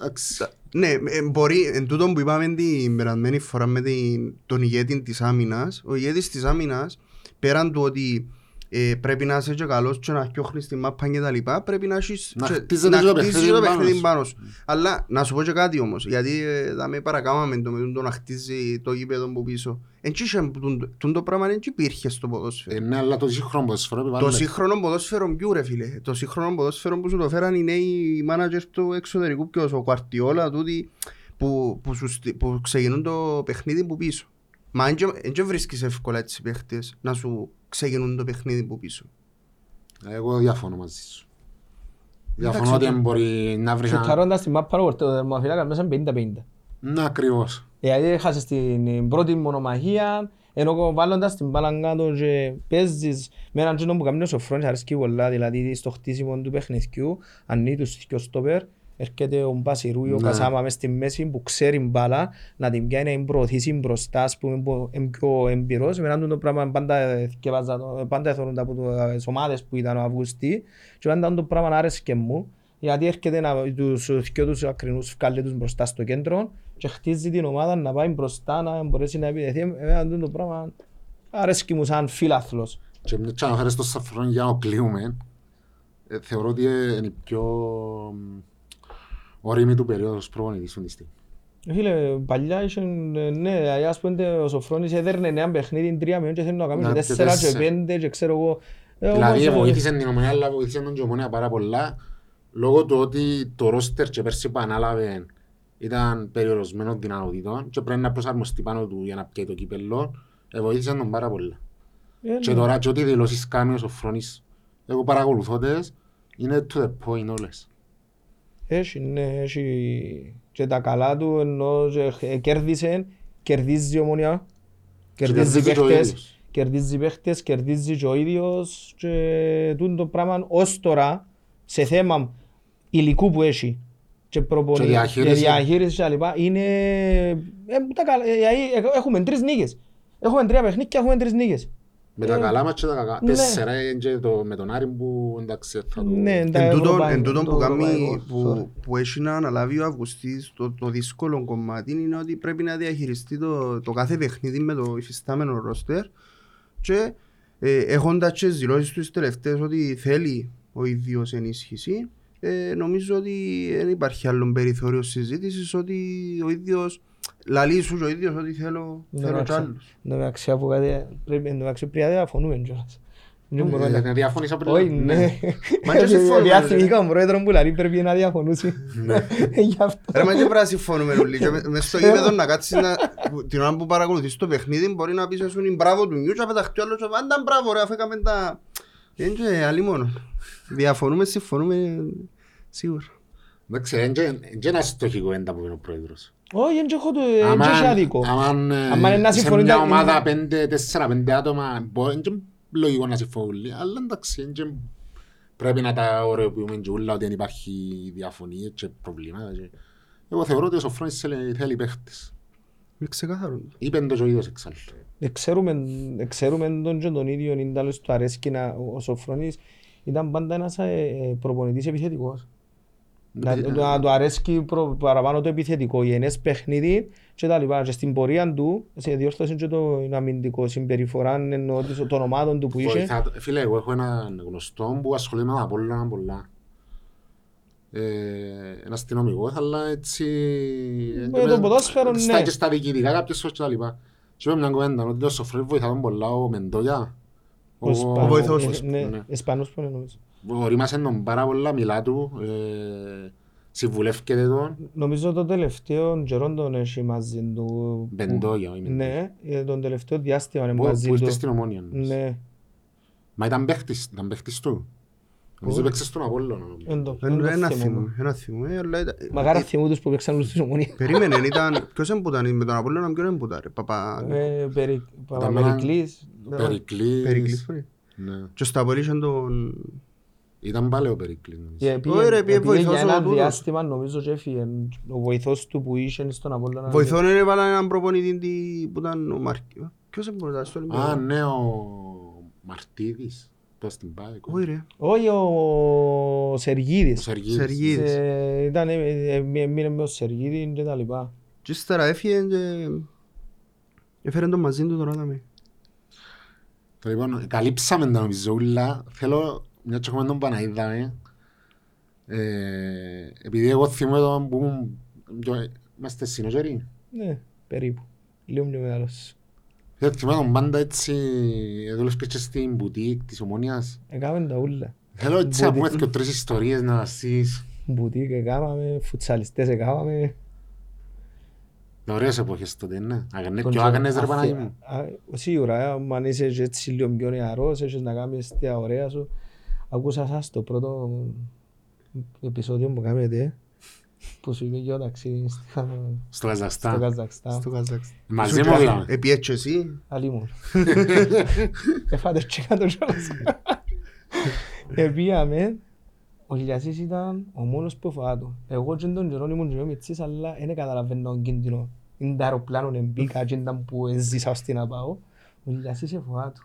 εντάξει. Ναι, ε, μπορεί, εν τούτο που είπαμε την περασμένη φορά με την, τον ηγέτη της άμυνας, ο ηγέτης της άμυνας, πέραν του ότι ε, πρέπει να είσαι και καλός και να φτιάχνεις τη μάπα και τα λοιπά, πρέπει να, έχεις, Να και- χτίζεται να το χτίζεις παιχνίδι το πάνω παιχνίδι σου. πάνω σου. Αλλά να σου πω και κάτι όμως, γιατί ε, θα με παρακάμαμε το, με το να χτίζει το γήπεδο που πίσω. Εν τσι είχε- τούν- τούν το πράγμα δεν υπήρχε στο ποδόσφαιρο. Ε, ναι, αλλά το σύγχρονο ποδοσφαιρό Το επιβάλλεται. σύγχρονο ποδόσφαιρο ποιου ρε φίλε. Το σύγχρονο ποδόσφαιρο που σου το φέραν οι νέοι μάνατζερ του εξωτερικού ποιος, ο Κουαρτιόλα, τούτοι που, που, σου, στει- που ξεκινούν το παιχνίδι που πίσω. Μα δεν βρίσκεις εύκολα έτσι παίχτες να σου ξεκινούν το παιχνίδι που πίσω; Εγώ διαφωνώ μαζί σου. Εντάξει, Διαφωνώ ότι το- δεν μπορεί να βρεις ένα... Σουτάροντας την μάπα ο δερμοφυλάκας μέσα 50-50. Ναι, ακριβώς. Δηλαδή έχασες την πρώτη μονομαχία, ενώ βάλλοντας την μπάλα κάτω και παίζεις με έναν τζίνο που κάνει ο Σοφρόνης αρέσκει πολλά, δηλαδή στο χτίσιμο του παιχνιδιού, ανοίγει τους δυο στόπερ, έρχεται ο Μπασιρού ή ο Ναι. Κασάμα μες στη μέση που ξέρει μπάλα, να την πιάνει να την προωθήσει μπροστά, ας πούμε, που είναι πιο εμπειρός. Εμένα το πράγμα πάντα θκευάζα το- πάντα εθωρούντα από τις ομάδες που ήταν ο Αυγουστή και πάντα το πράγμα άρεσκε μου, γιατί έρχεται να, τους δυο τους ακρινούς βγάλει τους μπροστά στο κέντρο και χτίζει την ομάδα να πάει μπροστά να μπορέσει να επιτεθεί. Εμένα το πράγμα αρέσκει μου σαν φίλαθλος. Και μια και αναφέρεις το Σαφρόν για να κλείουμε, ε, θεωρώ ότι ε, είναι η πιο μ, όριμη του περίοδου ως προπονητής αυτή τη στιγμή. Φίλε, παλιά είχε, ε, ναι, δηλαδή, ας πούμε ο Σοφρόνης έδερνε ένα παιχνίδι τρία μήνων και θέλει να κάνει Να, και και τέσσερα και τέσσερα. πέντε και ξέρω εγώ. Ε, Δηλαδή όμως, ε, βοήθησε την Ομονία, αλλά βοήθησε τον και Ομονία πάρα πολλά λόγω του ότι το ρόστερ και πέρσι που ανάλαβε ήταν περιορισμένο δυνατοτήτων και πρέπει να προσαρμοστεί πάνω του για να πιέει το κύπελλο. Ε, βοήθησε τον πάρα πολλά. ε, Και ναι. τώρα και ό,τι δηλώσεις κάνει ο Σοφρόνης, εγώ παρακολουθώ τες, είναι to the point όλες. Έχει, ναι, έχει και τα καλά του ενώ και, ε, κέρδισε, κερδίζει η ομονία, κερδίζει κερδίζει και ο παίχτες, ίδιος. κερδίζει παίχτες, κερδίζει και ο ίδιος και τούτο το πράγμα ως τώρα σε θέμα υλικού που έχει και προπονή Και και διαχείριση. διαχείριση και τα λοιπά είναι ε, τα καλά, ε, δηλαδή, ε, έχουμε τρεις νίκες. Έχουμε τρία παιχνίδια και έχουμε τρεις νίκες. Με τα Ε, καλά μας και τα κακά. ναι. Τέσσερα είναι και το, με τον Άρη που εντάξει θα το... Ναι, τα Εν τούτον- ευρωπαϊκά, εν τούτον το που, κάνει, ευρωπαϊκό, sorry. που, που έχει να αναλάβει ο Αυγουστής το, το δύσκολο κομμάτι είναι ότι πρέπει να διαχειριστεί το, το κάθε παιχνίδι με το υφιστάμενο ρόστερ και ε, έχοντας και τις δηλώσεις του τις τελευταίες ότι θέλει ο ίδιος ενίσχυση ε, νομίζω ότι δεν υπάρχει άλλο περιθώριο συζήτησης ότι ο ίδιος λαλεί σου και ο ίδιος ότι θέλω, Ναι, θέλω κι εντάξει. άλλους. Εν τω μεταξύ, από κάτι- πρέπει- εν τω μεταξύ, πρέπει να διαφωνούμε κιόλας. Δεν μπορούμε να- Ε, Να διαφωνήσω πριν. Όχι, ναι. Μα και συμφωνούμε, Διαθυμήκα ο πρόεδρο που λέει πρέπει να διαφωνούσει. Γι' αυτό. Ρε μα και πρέπει να συμφωνούμε όλοι και με- μες στο γήπεδο να κάτσεις να, που- την ώρα που παρακολουθείς το παιχνίδι μπορεί να πεις ας πούμε μπράβο του νιού και να πεταχτεί ο άλλος και αν ήταν μπράβο ρε αφού έκαμε τα... Είναι και άλλη μόνο. Διαφωνούμε, συμφωνούμε σίγουρα. Εντάξει, είναι και- είναι και ένα στοχικό έντα που είναι ο πρόεδρος. Όχι, δεν έχω το δεν έχει άδικο. Αμάν Άμα είναι να σε συμφωνείτε, μια είναι- ομάδα πέντε, τέσσερα, πέντε άτομα μπορεί- είναι και λογικό να συμφωνούν όλοι, αλλά εντάξει, είναι και πρέπει να τα ωρεοποιούμε και όλα ότι δεν υπάρχει διαφωνίες και προβλήματα. και- Εγώ θεωρώ ότι ο Σοφρόνης θέλει, θέλει παίχτες. Είναι ξεκάθαρο. Είπεν το και ο ίδιος εξάλλου. Ξέρουμε, ξέρουμε τον και τον ίδιο είναι τέλος του αρέσκει να, ο Σοφρόνης ήταν πάντα ένας ε, ε, προπονητής επιθετικός. Να, να του αρέσκει προ, παραπάνω το επιθετικό, γενές παιχνίδι και τα λοιπά. Και στην πορεία του, σε διόρθωσε και το αμυντικό συμπεριφορά εννοώ της- των ομάδων του που είχε. Βοηθά- Φίλε, εγώ έχω έναν γνωστό που ασχολείται με τα πολλά πολλά. Ε, ένα αστυνομικός, αλλά έτσι... Με το ποδόσφαιρο, στα, ναι. Και στα διοικητικά κάποιες φορές και τα λοιπά. Και είπε μια κουβέντα, ότι ο Σοφρόνης βοηθά τον πολλά ο Μεντόγια. Ο Ισπανός, βοηθός ε, του, ναι, ναι. Ισπανός που είναι νομίζω. Ορίμασε τον πάρα πολλά, μιλά του. Ε, Συμβουλεύκεται τον Νομίζω το τελευταίο καιρό τον έχει μαζί του. Μπεντόγια. όχι Μπεντόγια. Ναι, ε, τον τελευταίο διάστημα είναι Που- μαζί Που ήρθε του. στην Ομόνια. νομίζω. Ναι. Μα ήταν παίχτης, ήταν παίχτης του. Νομίζω παίξε στον Απόλλωνα. νομίζω. Εν το- Εν- εν το Ένα θυμούμαι. θυμό, ένα θυμό, ε, αλλά ήταν- Μακάρι ε, θυμού τους που παίξαν όλους τους ομονία. Περίμενε, ήταν... Ποιος έμπουταν με τον Απόλλωνα, ποιον έμπουταν ρε, Παπα... Ε, Περι- Ήταν με έναν- Παπαπερικλής. Περικλής. Περικλής, ρε. Ναι. Και στο Απόλλη είχαν τον... Ήταν πάλι ο Περικλής. νομίζω. Και πήγε- Ωραία, πήγε πήγε βοηθός για ο ένα τούτος. διάστημα νομίζω και έφυγε. Ο βοηθός του που είχε στον Απόλλωνα. Βοηθόν είναι βάλαν έναν προπονητή τι- που ήταν ο Μάρκ... Ποιος έμπουταν στο Α, Ολυμπιακό. ναι, ο Μαρτίδης. Τώρα στην Πάικο. Όχι ρε. Όχι ο Ο Σεργίδης. Σεργίδης. Σεργίδης. Ε, Ήταν, ε, ε, έμεινε με ο Σεργίδη και τα λοιπά. Και ύστερα έφυγε και... Έφερε τον μαζί του τον Άδαμε. Το Λοιπόν, καλύψαμε τα νομίζω ούλα. Θέλω, μια και έχουμε τον Παναίδαμε, ε, επειδή εγώ θυμούμαι τον που ήμουν πιο- είμαστε συνογεροί. Ναι, περίπου. Λίγο πιο μεγάλος. Δεν θυμάμαι τον πάντα έτσι, δούλευκες και στην μπουτίκ της Ομόνιας. Έκαμε τα ούλα. Θέλω έτσι να πούμε Μπουτίκ. και τρεις ιστορίες να βασίσεις. Μπουτίκ έκαμε, φουτσαλιστές έκαμε. Ωραίες εποχές τότε, ναι. Αγανέ, Τον ποιο καιρό- άγανες ρε αφ- Παναγί μου. α, Σίγουρα, ε, αν είσαι και έτσι λίγο πιο νεαρός, έχεις να κάνεις τα ωραία σου. Ακούσα σας το πρώτο επεισόδιο που κάνετε, που σου είπε για το ταξίδι στο- Στο στο Καζακστάν. Καζακστάν. Στο Καζακστάν. Μαζί μου μιλάμε. Επί έτσι εσύ. Αλλή μου. Εφάτε και κάτω κιόλας. Επίαμε, ο Ηλιασής ήταν ο μόνος που φοβάτου. Εγώ και τον καιρό ήμουν και ο Μιτσής, αλλά δεν καταλαβαίνω τον κίνδυνο. Είναι τα αεροπλάνο, μπήκα και ήταν που έζησα ώστε να πάω. Ο Ηλιασής εφοβάτου.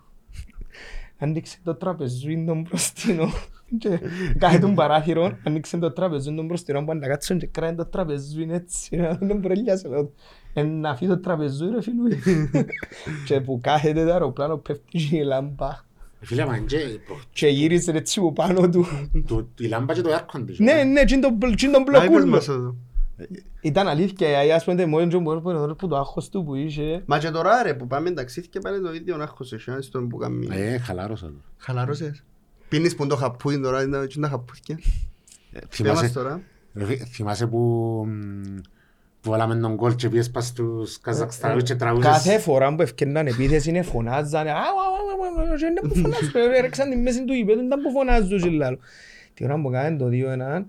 Άνοιξε το τραπεζούιν τον μπροστινό. Και κάθε τον παράθυρο άνοιξε το τραπεζούιν τον μπροστινό που να κάτσουν και κράει το τραπεζούιν έτσι να τον προλιάσει λέω «Εν να φύγει το τραπεζούιν ρε φίλου και που κάθεται το αεροπλάνο πέφτει και η λάμπα. Φίλε, μα και προ- και γύρισε έτσι από πάνω του. Το- η λάμπα και το air conditioner. ναι ναι και τον μπλ- και τον Να είπες μπλοκούλο. μας εδώ. Ήταν αλήθεια ε, ας πούμε μόνο και μόνο που- που το άγχος του που είχε Μα και τώρα ρε που πάμε ταξίδι πάλι το ίδιο άγχος εσύ, αν στον που κάνει. Ε, χαλάρωσα το. Χαλαρώσες. Πίνεις που το χαπούιν τώρα, είναι τα χαπούθια. Ε, Πες μας Θυμάσαι τώρα; ρε φι- θυμάσαι που μ, που βάλαμε τον γκολ και πήγες πας στους Καζακστανούς και τραγούσες. Κάθε φορά που ευκαιρναν επίθεση είναι φωνάζανε «Α, α, α, α, α», και είναι που φωνάζουν, έρεξαν τη μέση του γηπέδου, ήταν που φωνάζουν και λάλο. Τη ώρα που κάνουν το 2-1,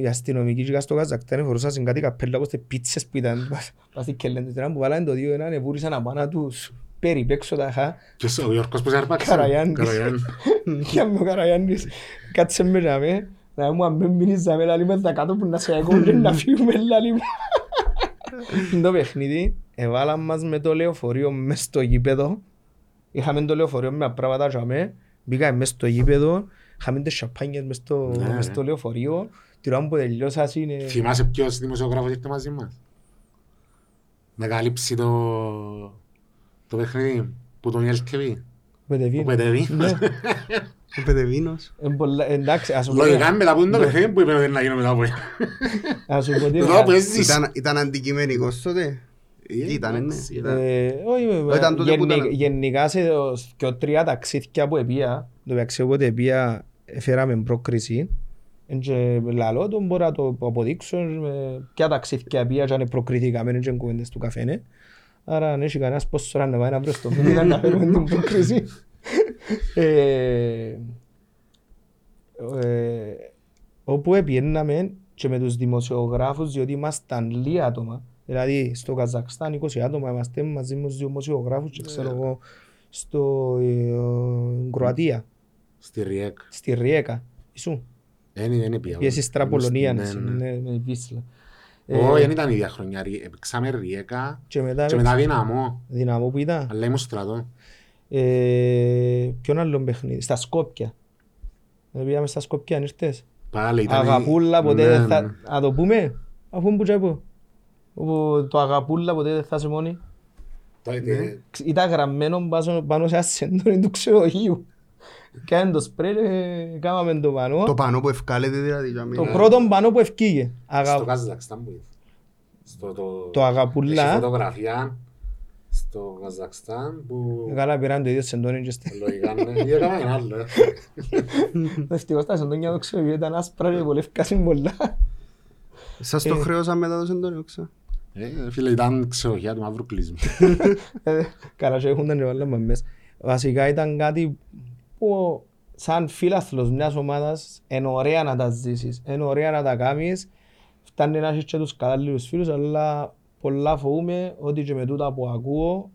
οι αστυνομικοί και στο Καζακτάν φορούσαν κάτι καπέλα όπως τις πίτσες που ήταν πας στη Κελέντε. Τη ώρα που βάλανε το 2-1, εβούρισαν απάνω τους περιπέξω Ποιος ο Γιώργος που σε άρπαξε. Καραγιάννης. Καραγιάννης. Και με ο Καραγιάννης κάτσε με να με, να μου αν με μείνεις να με λαλεί με τα κάτω που να σε ακούν και να φύγουμε λαλεί μου. Το παιχνίδι εβάλαν μας με το λεωφορείο μες στο γήπεδο. Είχαμε το λεωφορείο με πράγματα και αμέ. Μπήκαμε μες στο γήπεδο. Είχαμε τις σαπάνιες μες στο, Ναι, μες ναι. στο λεωφορείο. Τη ώρα που τελειώσα είναι... Θυμάσαι ποιος δημοσιογράφος ήρθε μαζί μας; Να καλύψει το, το παιχνίδι που τον LTV. Πετεβίνος. Ο Πετεβίνος. Ναι. Ο Πετεβίνος. Ε, πολλά- Εντάξει, ας σου πω- Λογικά μετά που είναι το παιχνίδι που είπε ότι να γίνω μετά από ας σου πω τι Μετά που είναι. έζησες. Ήταν- Ήταν αντικειμενικός τότε. Ήτανε, ναι. εντάξει, Ήταν. Ε, όχι, Ήταν τότε που γενι- ήταν- γενικά σε και τρία ταξίδια που επία, το μεταξύ όποτε επία φέραμε πρόκριση και λαλό το μπορώ να το αποδείξω με ποια ταξίδια επία και αν προκριθήκαμε και κουβέντες του καφένε άρα αν έχει κανένας πόσος ώρα να πάει να βρει στο μήνυμα να φέρουμε την πρόκριση Ε, ε, όπου επιέναμε και με τους δημοσιογράφους διότι ήμασταν λίγα άτομα δηλαδή στο Καζακστάν 20 άτομα είμαστε μαζί με τους δημοσιογράφους και ξέρω εγώ στο ε, Κροατία, Στη ΡΙΕΚ. στη Ριέκα Ισού, Δεν δεν είναι πια. πιέσεις Τραπολωνία Ναι, ναι, ναι. ναι, με Βίσλα Ε, Όχι, δεν ήταν η ίδια χρονιά. Ρι- Παίξαμε ριέκα και μετά, και μετά δυναμό. δυναμό που ήταν Αλλά ήμουν στρατό. ε, ποιον άλλο παιχνίδι, στα Σκόπια δεν πήγαμε στα Σκόπια αν ήρθες Πάλι ήταν... η- Αγαπούλα ποτέ Ναι, δεν ναι. θα... Να το πούμε, αφού μου τσέπω. Όπου το αγαπούλα ποτέ δεν θα σε μόνη. Το- Ναι. ε, Ήταν γραμμένο πάνω- πάνω σε ασέντονι του ξενοδοχείου. Κάνε το σπρέ και κάμαμε το πανό. Το πανό που ευκάλεται δηλαδή. για μένα. Το πρώτο πανό που ευκήγε. Στο Αγα... Καζακστάν που ήρθε. Στο το... Το αγαπούλα. Έχει φωτογραφία στο Καζακστάν που... Καλά πήραν το ίδιο σεντόνι και στη... Λογικά ναι. Ή έκαμε ένα άλλο. ε. Ευτυχώς τα σεντόνια το ξέρω ήταν άσπρα και πολύ ευκάσιν πολλά. Σας το Ε. χρέωσαν μετά το Σεντόνιο, ξέρω. Ε, φίλε, ήταν ξεοχιά του μαύρου κλείσμου. Ε, Καλά και έχουν και βάλαμε μέσα. Βασικά ήταν κάτι που σαν φίλαθλος μιας ομάδας είναι ωραία να τα ζήσεις, είναι ωραία να τα κάνεις. Φτάνει να έχεις και τους κατάλληλους φίλους, αλλά πολλά φοβούμαι ότι και με τούτα που ακούω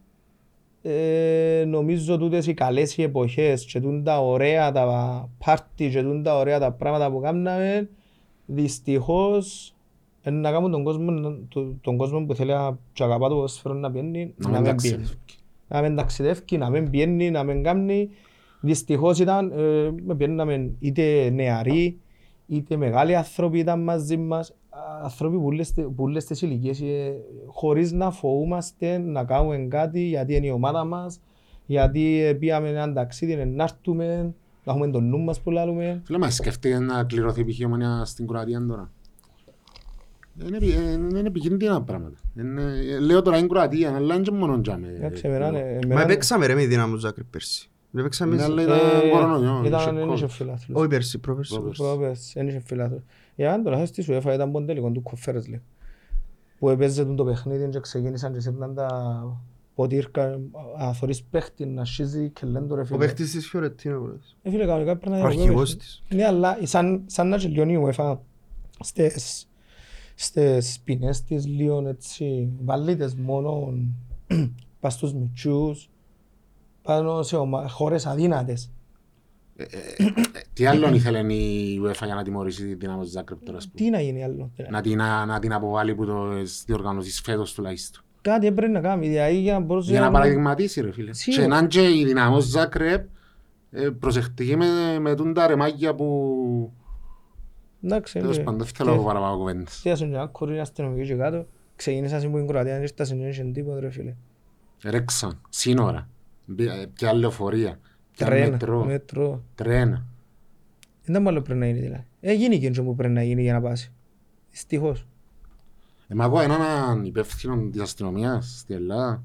ε, νομίζω τούτες οι καλές οι εποχές και τούν τα ωραία τα πάρτι και τούν τα ωραία τα πράγματα που κάναμε δυστυχώς ε, να κάνουν τον κόσμο, τον, τον κόσμο που θέλει να και αγαπά το ποδόσφαιρο να πιένει Να να μην μην πιένει ταξιδεύει. να μην ταξιδεύει, να μην πιένει, να μην κάνει. Δυστυχώς ήταν, ε, με πιέναμε είτε νεαροί, είτε μεγάλοι άνθρωποι ήταν μαζί μας, Α, άνθρωποι που όλες τε- που όλες τις ηλικίες, ε, χωρίς να φοβούμαστε να κάνουμε κάτι γιατί είναι η ομάδα μας, γιατί ε, πήγαμε έναν ταξίδι, ε, να έρθουμε, να έχουμε τον νου μας που λάλλουμε. Φίλε, μας σκεφτείτε να κληρωθεί π.χ. η ομονία στην Κροατία τώρα. Είναι, επι- ε, είναι επικίνδυνα πράγματα. Είναι, ε, λέω τώρα είναι Κροατία, αλλά είναι και μόνο τζάμε. Εντάξει, εμένα, ε, Μα εμένα- παίξαμε ρε με η Δύναμο Ζάκρη πέρσι. Δεν παίξαμε Ναι, εμείς- αλλά ήταν ε, κορονοϊό. Ήταν, είχε δεν είχε COVID. φιλάθλους. Όχι πέρσι, πρόπερσι. Πρόπερσι. Πρόπερς, δεν είχε φιλάθλους. Για να το λάθος της UEFA ήταν πον τελικό του Conference League. Που έπαιζε το παιχνίδι και ξεκίνησαν και σύρναν τα ποτήρκα, αν θωρείς παίχτη να σχίζει και λένε το ρε Ο φίλε. παίχτης της Φιωρετίνα. πολλές. Ε, φίλε, κανονικά πρέπει να Ο είναι αρχηγός ο της. Ναι, αλλά σαν, σαν να τελειώνει η UEFA στις, στις ποινές της λίγο έτσι βαλίτες μόνο πας στους μητσούς πάνω σε ομα- χώρες αδύνατες. Ε, Τι άλλον ήθελε η UEFA για να τιμωρήσει τη Δυναμό Ζάκρεπ τώρα, ας πούμε; Τι να γίνει άλλο. δηλαδή. Να την, να, να την αποβάλει που το διοργανώσεις φέτος τουλάχιστον. Κάτι έπρεπε να κάνει, δηλαδή για να μπορούσε Για να να- παραδειγματίσει ρε φίλε. Σίγουρα. Και να είναι και η Δυναμό Ζάκρεπ ε, προσεκτική με, με τούν τα ρεμάκια που... Εντάξει, Τέλος ε, πάντων, δεν θέλω να πω παραπάνω κουβέντες. Φτιάσαν μια κόρη αστυνομική και κάτω. Ξεκίνησαν στην Κροατία, δεν ήρθαν και δεν τίποτα ρε φίλε. Ρέξαν, σύνορα, μπη- ε, πια λεωφορεία, πια Τρένα, μετρό, μετρό. τρένα. Δεν ήταν άλλο πρέπει να γίνει δηλαδή. Έγινε και που πρέπει να γίνει για να πάσει. Δυστυχώς. Ε, μα εγώ έναν υπεύθυνο της αστυνομίας στην Ελλάδα.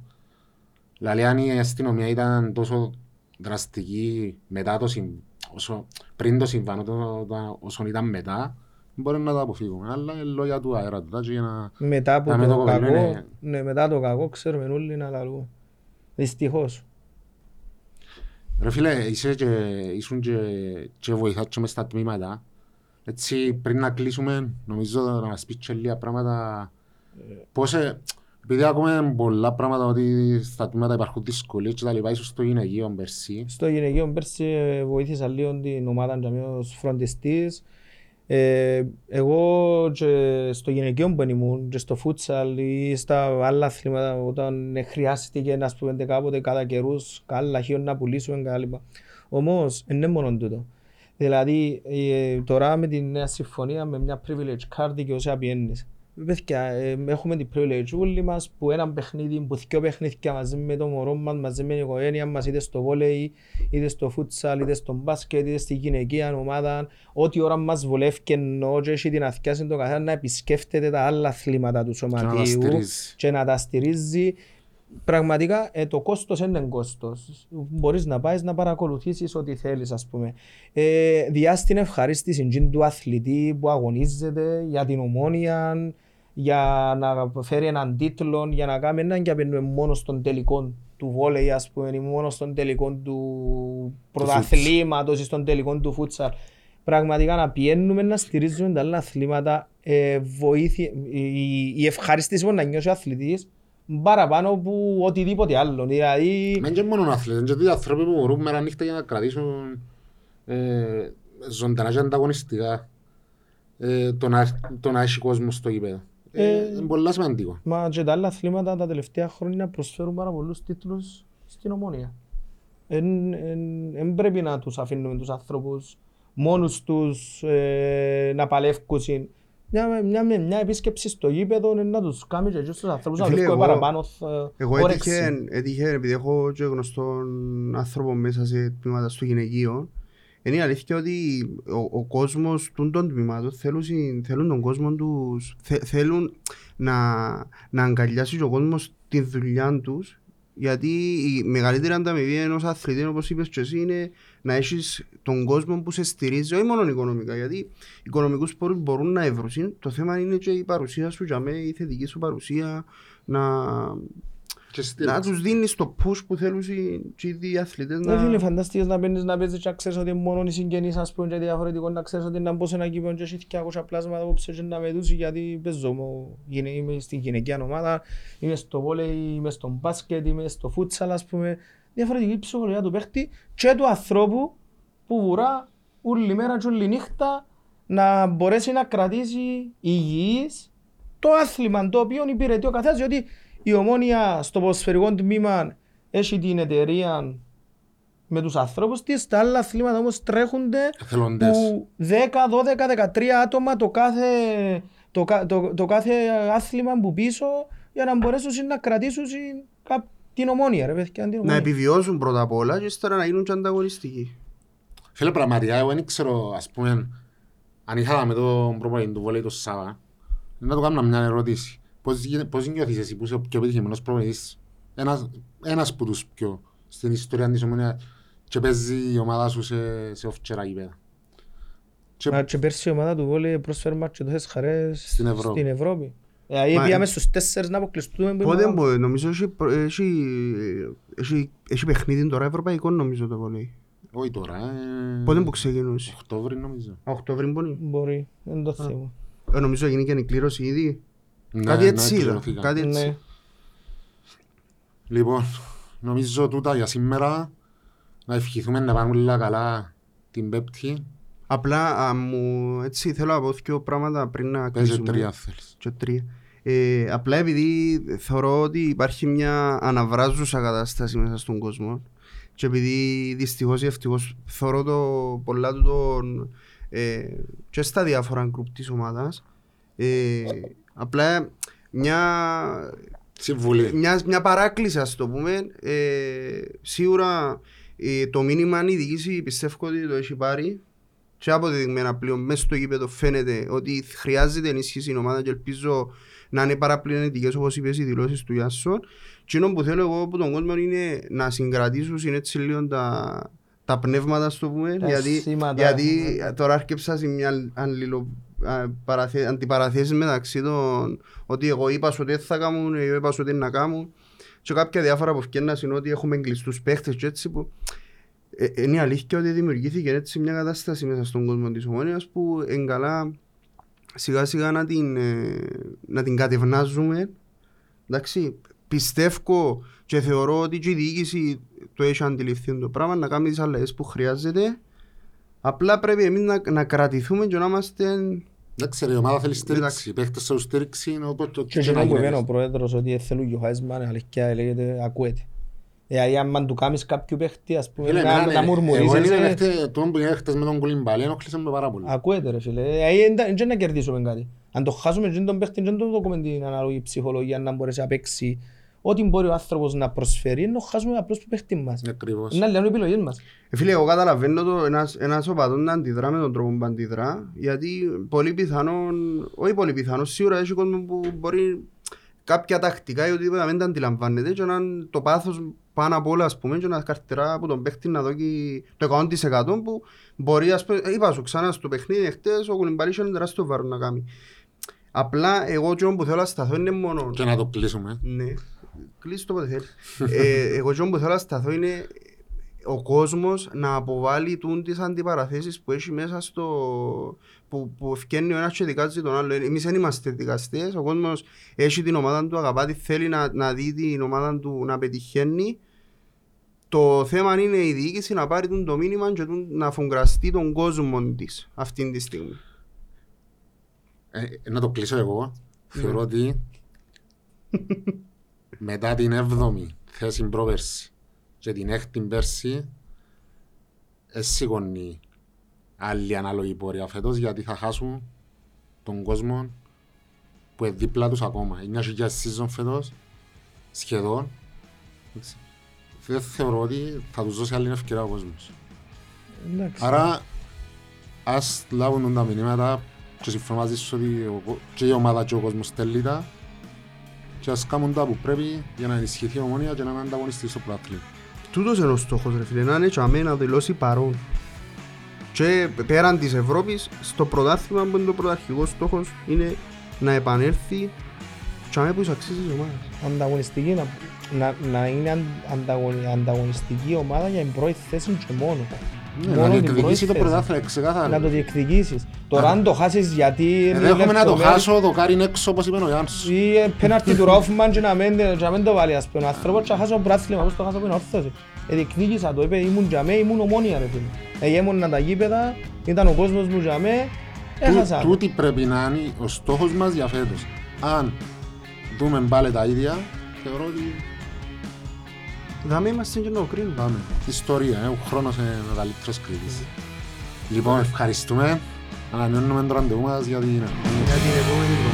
Δηλαδή αν η αστυνομία ήταν τόσο δραστική μετά το συμ... όσο... πριν το συμβάν το... το... όσο ήταν μετά, μπορεί να τα αποφύγουμε. Αλλά είναι λόγια του αέρα του. τάτσι, για να... Μετά από Να με το, το κοπέλο κακό, είναι- ναι, μετά το κακό ξέρουμε όλοι να λαλούμε. Δυστυχώς. Ρε φίλε, είσαι και... ήσουν και, και βοηθάς και μες στα τμήματα. Έτσι πριν να κλείσουμε, νομίζω να μας πεις και λίγα πράγματα. Πώς, ε, επειδή ακούμε πολλά πράγματα ότι στα τμήματα υπάρχουν δυσκολίες και τα λοιπά, ίσως στο γυναικείο πέρσι. Στο γυναικείο πέρσι ε, βοήθησα λίγο την ομάδα και ως φροντιστής. Ε, εγώ και στο γυναικείο που ήμουν και στο φούτσαλ ή στα άλλα αθλήματα όταν χρειάστηκε να πούμε κάποτε κατά καιρούς καλά χείον να πουλήσουμε και λοιπά. Όμως δεν είναι μόνο τούτο. Δηλαδή ε, τώρα με την νέα συμφωνία με μια privilege card και όσα πιένεις. Παιδιά, ε, έχουμε την privilege όλοι μας που ένα παιχνίδι, που δυο παιχνίδια μαζί με το μωρό μας, μαζί με την οικογένεια μας, είτε στο βόλεϊ, είτε στο φούτσαλ, είτε στο μπάσκετ, είτε στη γυναικεία ομάδα, ό,τι ώρα μας βολεύει και εννοώ και έχει την αθιάση το καθένα να επισκέφτεται τα άλλα αθλήματα του Και να τα σωματείου στηρίζει. και να τα στηρίζει. Πραγματικά ε, το κόστος είναι κόστος. Μπορείς να πάεις να παρακολουθήσεις ό,τι θέλεις ας πούμε. Ε, διά την ευχαρίστηση τζιν του αθλητή που αγωνίζεται για την ομόνια, για να φέρει έναν τίτλο, για να κάνει έναν και απένουμε μόνος στον τελικό του βόλεϊ ας πούμε, ή μόνος στον τελικό του πρωταθλήματος ή στον τελικό του φούτσαλ. Πραγματικά να πιένουμε να στηρίζουμε τα άλλα αθλήματα, ε, βοήθη, η, η ευχαρίστηση που να νιώσει ο αθλητής παραπάνω από οτιδήποτε άλλο. Δηλαδή, Μεν και μόνο αθλητές, είναι και δύο άνθρωποι που μπορούν μέρα νύχτα για να κρατήσουν ε, ζωντανά και ανταγωνιστικά ε, το, να, το να έχει κόσμο στο γήπεδο. Ε, Ε, είναι πολλά σημαντικό. Μα και τα άλλα αθλήματα τα τελευταία χρόνια προσφέρουν πάρα πολλούς τίτλους στην ομόνια. Δεν πρέπει να τους αφήνουμε τους άνθρωπους μόνους τους ε, να παλεύκουν. Μια, μια, μια, μια επίσκεψη στο γήπεδο είναι να τους κάνει και στους ανθρώπους να Φίλε, βρίσκουν εγώ- παραπάνω ε, Εγώ όρεξη. έτυχε, έτυχε, επειδή έχω και γνωστόν άνθρωπο μέσα σε τμήματα στο γυναικείο, είναι η αλήθεια ότι ο, ο κόσμος των, των τμήματων θέλουν, συ- θέλουν τον κόσμο τους, θε, θέλουν να, να αγκαλιάσει και ο κόσμος τη δουλειά τους Γιατί η μεγαλύτερη ανταμοιβή ενός αθλητή, όπως είπες και εσύ, είναι να έχεις τον κόσμο που σε στηρίζει, όχι μόνο οικονομικά. Γιατί οικονομικούς πόρους μπορούν να ευρωσύνουν. Το θέμα είναι και η παρουσία σου, για μένα, η θετική σου παρουσία, να, Και να στήριξη. τους δίνεις το push που θέλουν οι- και οι ίδιοι αθλητές. Δεν Να... είναι φανταστικές να παίρνεις να παίζεις και να ξέρεις ότι μόνο οι συγγενείς ας πούμε και διαφορετικό να ξέρεις ότι να μπω σε ένα κήπο και έχει 200 πλάσματα απόψε και να με δούσει γιατί παίζω μου, γίνε- είμαι στην γυναικεία ομάδα, είμαι στο βόλεϊ, είμαι στο μπάσκετ, είμαι στο φούτσαλ ας πούμε. Διαφορετική ψυχολογία του παίχτη και του ανθρώπου που βουρά όλη μέρα και όλη νύχτα να μπορέσει να κρατήσει υγιής το άθλημα το οποίο υπηρετεί ο καθένας διότι η ομόνια στο ποδοσφαιρικό τμήμα έχει την εταιρεία με τους ανθρώπους της, τα άλλα αθλήματα όμως τρέχονται Εθελοντές. που 10, 12, 13 άτομα το κάθε, το, κα- το, το κάθε άθλημα που πίσω για να μπορέσουν να κρατήσουν κα- την ομόνια ρε παιδιά, την να ομόνια. επιβιώσουν πρώτα απ' όλα και ύστερα να γίνουν και ανταγωνιστικοί. Φίλε πραγματικά, εγώ δεν ξέρω, ας πούμε, αν είχα με τον προπονητή του βόλεϊ το Σάβα, να του κάνω μια ερώτηση. Πώς, γίνε- πώς νιώθεις εσύ που είσαι ο πιο επιτυχημένος προπονητής, ένας, ένας που τους πιο στην ιστορία της ομονίας και παίζει η ομάδα σου σε, σε οφτσερά γήπεδα. Και Μα και πέρσι η ομάδα του βόλεϊ πρόσφερε μας και τόσες χαρές Στην Ευρώπη. Στην Ευρώπη. Δηλαδή Μα, πήγαμε ε, στους τέσσερις να αποκλειστούμε. που Πότε ήμουν- μπορεί, νομίζω έχει, προ- έχει, έχει, έχει παιχνίδι τώρα ευρωπαϊκό νομίζω το βολέι. όχι τώρα, ε, Πότε που ξεκινούσε; Οκτώβρη νομίζω. Α, Οκτώβρη μπορεί. Μπορεί, δεν το θυμώ. Ε, νομίζω γίνει και η κλήρωση ήδη. Ναι, Κάτι ναι, έτσι είδα. κληρωθήκα. Κάτι έτσι. Ναι. Λοιπόν, νομίζω τούτα για σήμερα. Να ευχηθούμε να πάνε όλα καλά την Πέπτη. Απλά α, μου, έτσι θέλω να πω δύο πράγματα πριν να Παίζει κλείσουμε. τρία θέλεις. Και τρία. Ε, απλά επειδή θεωρώ ότι υπάρχει μια αναβράζουσα κατάσταση μέσα στον κόσμο και επειδή δυστυχώς ή ευτυχώς θεωρώ το πολλά του τον ε, και στα διάφορα γκρουπ της ομάδας ε, απλά μια, Συμβουλή. μια, μια παράκληση ας το πούμε ε, σίγουρα ε, το μήνυμα αν η διοίκηση πιστεύω ότι το έχει πάρει και αποδεδειγμένα πλέον μέσα στο γήπεδο φαίνεται ότι χρειάζεται ενίσχυση η ομάδα και ελπίζω να είναι παραπλανητικές όπως είπες οι δηλώσεις του Ιάσον και εκείνο που θέλω εγώ από τον κόσμο είναι να συγκρατήσουν είναι έτσι λίγο τα, τα πνεύματα στο πούμε Τα γιατί, σήματα. γιατί τώρα άρκεψα σε μια αλληλο, α, παραθε, αντιπαραθέσεις μεταξύ των ότι εγώ είπα σου ότι δεν θα κάνουν, εγώ είπα σου ότι να κάνουν και κάποια διάφορα που φτιάχνουν είναι ότι έχουμε εγκλειστούς παίχτες και έτσι που ε, είναι αλήθεια ότι δημιουργήθηκε έτσι μια κατάσταση μέσα στον κόσμο της ομόνιας που εγκαλά σιγά σιγά να την, ε, να την κατευνάζουμε. Εντάξει, πιστεύω και θεωρώ ότι και η διοίκηση το έχει αντιληφθεί το πράγμα να κάνει τις αλλαγές που χρειάζεται. Απλά πρέπει εμείς να, να κρατηθούμε και να είμαστε Εντάξει, ρε, η ομάδα θέλει στήριξη. Εντάξει. Οι παίχτες θέλουν στήριξη, οπότε το Και εκείνο που είπε ο πρόεδρος ότι θέλουν και ο Χάισμαν, αλήθεια λέγεται, ακούεται. Δηλαδή άμα του κάνεις κάποιο παίχτη, ας πούμε, να, να μουρμουρίζεις, ε, Το που έγινε χτες με τον Κουλιμπάλη ενόχλησε με πάρα πολύ. ακούεται ρε φίλε. Δηλαδή δεν- δεν να κερδίσουμε κάτι. Αν το χάσουμε και τον παίχτη, δεν το δούμε την ανάλογη ψυχολογία να μπορέσει να παίξει ό,τι μπορεί ο άνθρωπος να προσφέρει, ενώ χάσουμε απλώς το παίχτη μας. Ακριβώς. Είναι άλλη επιλογή μας. Ε, Φίλε, εγώ καταλαβαίνω το ένας, ένας οπαδόν να αντιδρά με τον τρόπο που αντιδρά, γιατί πολύ πιθανόν, όχι πολύ πιθανόν, σίγουρα έχει κόσμο που μπορεί κάποια τακτικά ή οτιδήποτε να μην τα αντιλαμβάνεται και να είναι το πάθος πάνω απ' όλα, ας πούμε, και να καρτερά από τον παίχτη να δώσει το 100% που μπορεί, ας πούμε, είπα σου ξανά στο παιχνίδι χτες, ο Κουλιμπαλής είχε ένα τεράστιο βάρος να κάνει. Απλά εγώ εκείνο που θέλω να σταθώ είναι μόνο Και να το κλείσουμε. ναι. Κλείσει το πότε θέλεις. ε, εγώ αυτό που θέλω να σταθώ είναι ο κόσμος να αποβάλει τούν τις αντιπαραθέσεις που έχει μέσα στο... που, που ευκαινεί ο ένας και δικάζει τον άλλο. Εμείς δεν είμαστε δικαστές, ο κόσμος έχει την ομάδα του, αγαπά τη, θέλει να, να δει την ομάδα του να πετυχαίνει. Το θέμα είναι η διοίκηση να πάρει τούν το μήνυμα και τούν να φογκραστεί τον κόσμο της αυτή τη στιγμή. Ε, να το κλείσω εγώ. Θεωρώ ότι μετά την 7η θέση πρόπερση και την 6η πέρση εσήκωνει άλλη ανάλογη πορεία φέτος γιατί θα χάσουν τον κόσμο που είναι δίπλα τους ακόμα. Είναι μια season φέτος σχεδόν. Εντάξει. Δεν θεωρώ ότι θα τους δώσει άλλη ευκαιρία ο κόσμος. Εντάξει. Άρα ας λάβουν τα μηνύματα και συμφωνώ μαζί σου ότι ο κο- και η ομάδα και ο κόσμος θέλει τα και ας κάνουν τα που πρέπει για να ενισχυθεί η ομόνια και να είναι ανταγωνιστή στο πρωτάθλημα. Τούτος είναι ο στόχος ρε φίλε, να είναι και να δηλώσει παρόν. Και πέραν της Ευρώπης, στο πρωτάθλημα που είναι το πρωταρχικός στόχος είναι να επανέλθει και αμέ που αξίζει της ομάδας. Ανταγωνιστική, να, να, να είναι αν- ανταγωνι, ανταγωνιστική ομάδα για την πρώτη θέση και μόνο. Ναι, Μόνο να την διεκδικήσει το πρώτη θέση. πρωτάθλημα, ξεκάθαρα. Να το διεκδικήσεις. Τώρα αν το χάσεις γιατί... Ε, Δέχομαι να το λεπτομέρειες- χάσω, το κάρι είναι έξω όπως είπε ο Γιάννης. Ή ε, πέναρτι του Ρόφμαν και να μην, και να μην το βάλει ας πούμε. Ο άνθρωπος και να χάσει το πράθλημα, πώς το χάσω που είναι όρθωση. Ε, διεκδίκησα το, είπε ήμουν για μέ, ήμουν ομόνια ρε φίλε. Ε, ήμουν τα γήπεδα, ήταν ο κόσμος μου για μέ, έχασα. το. Τούτη πρέπει να είναι ο στόχος μας για φέτος. Αν δούμε πάλι τα ίδια, θεωρώ ότι Δάμε είμαστε και να το κρίνουμε. πάμε. Ιστορία, ε, ο χρόνος είναι ο καλύτερος κριτής. Λοιπόν, ευχαριστούμε. Ανανεώνουμε το ραντεβού μας για την Για την επόμενη χρονιά.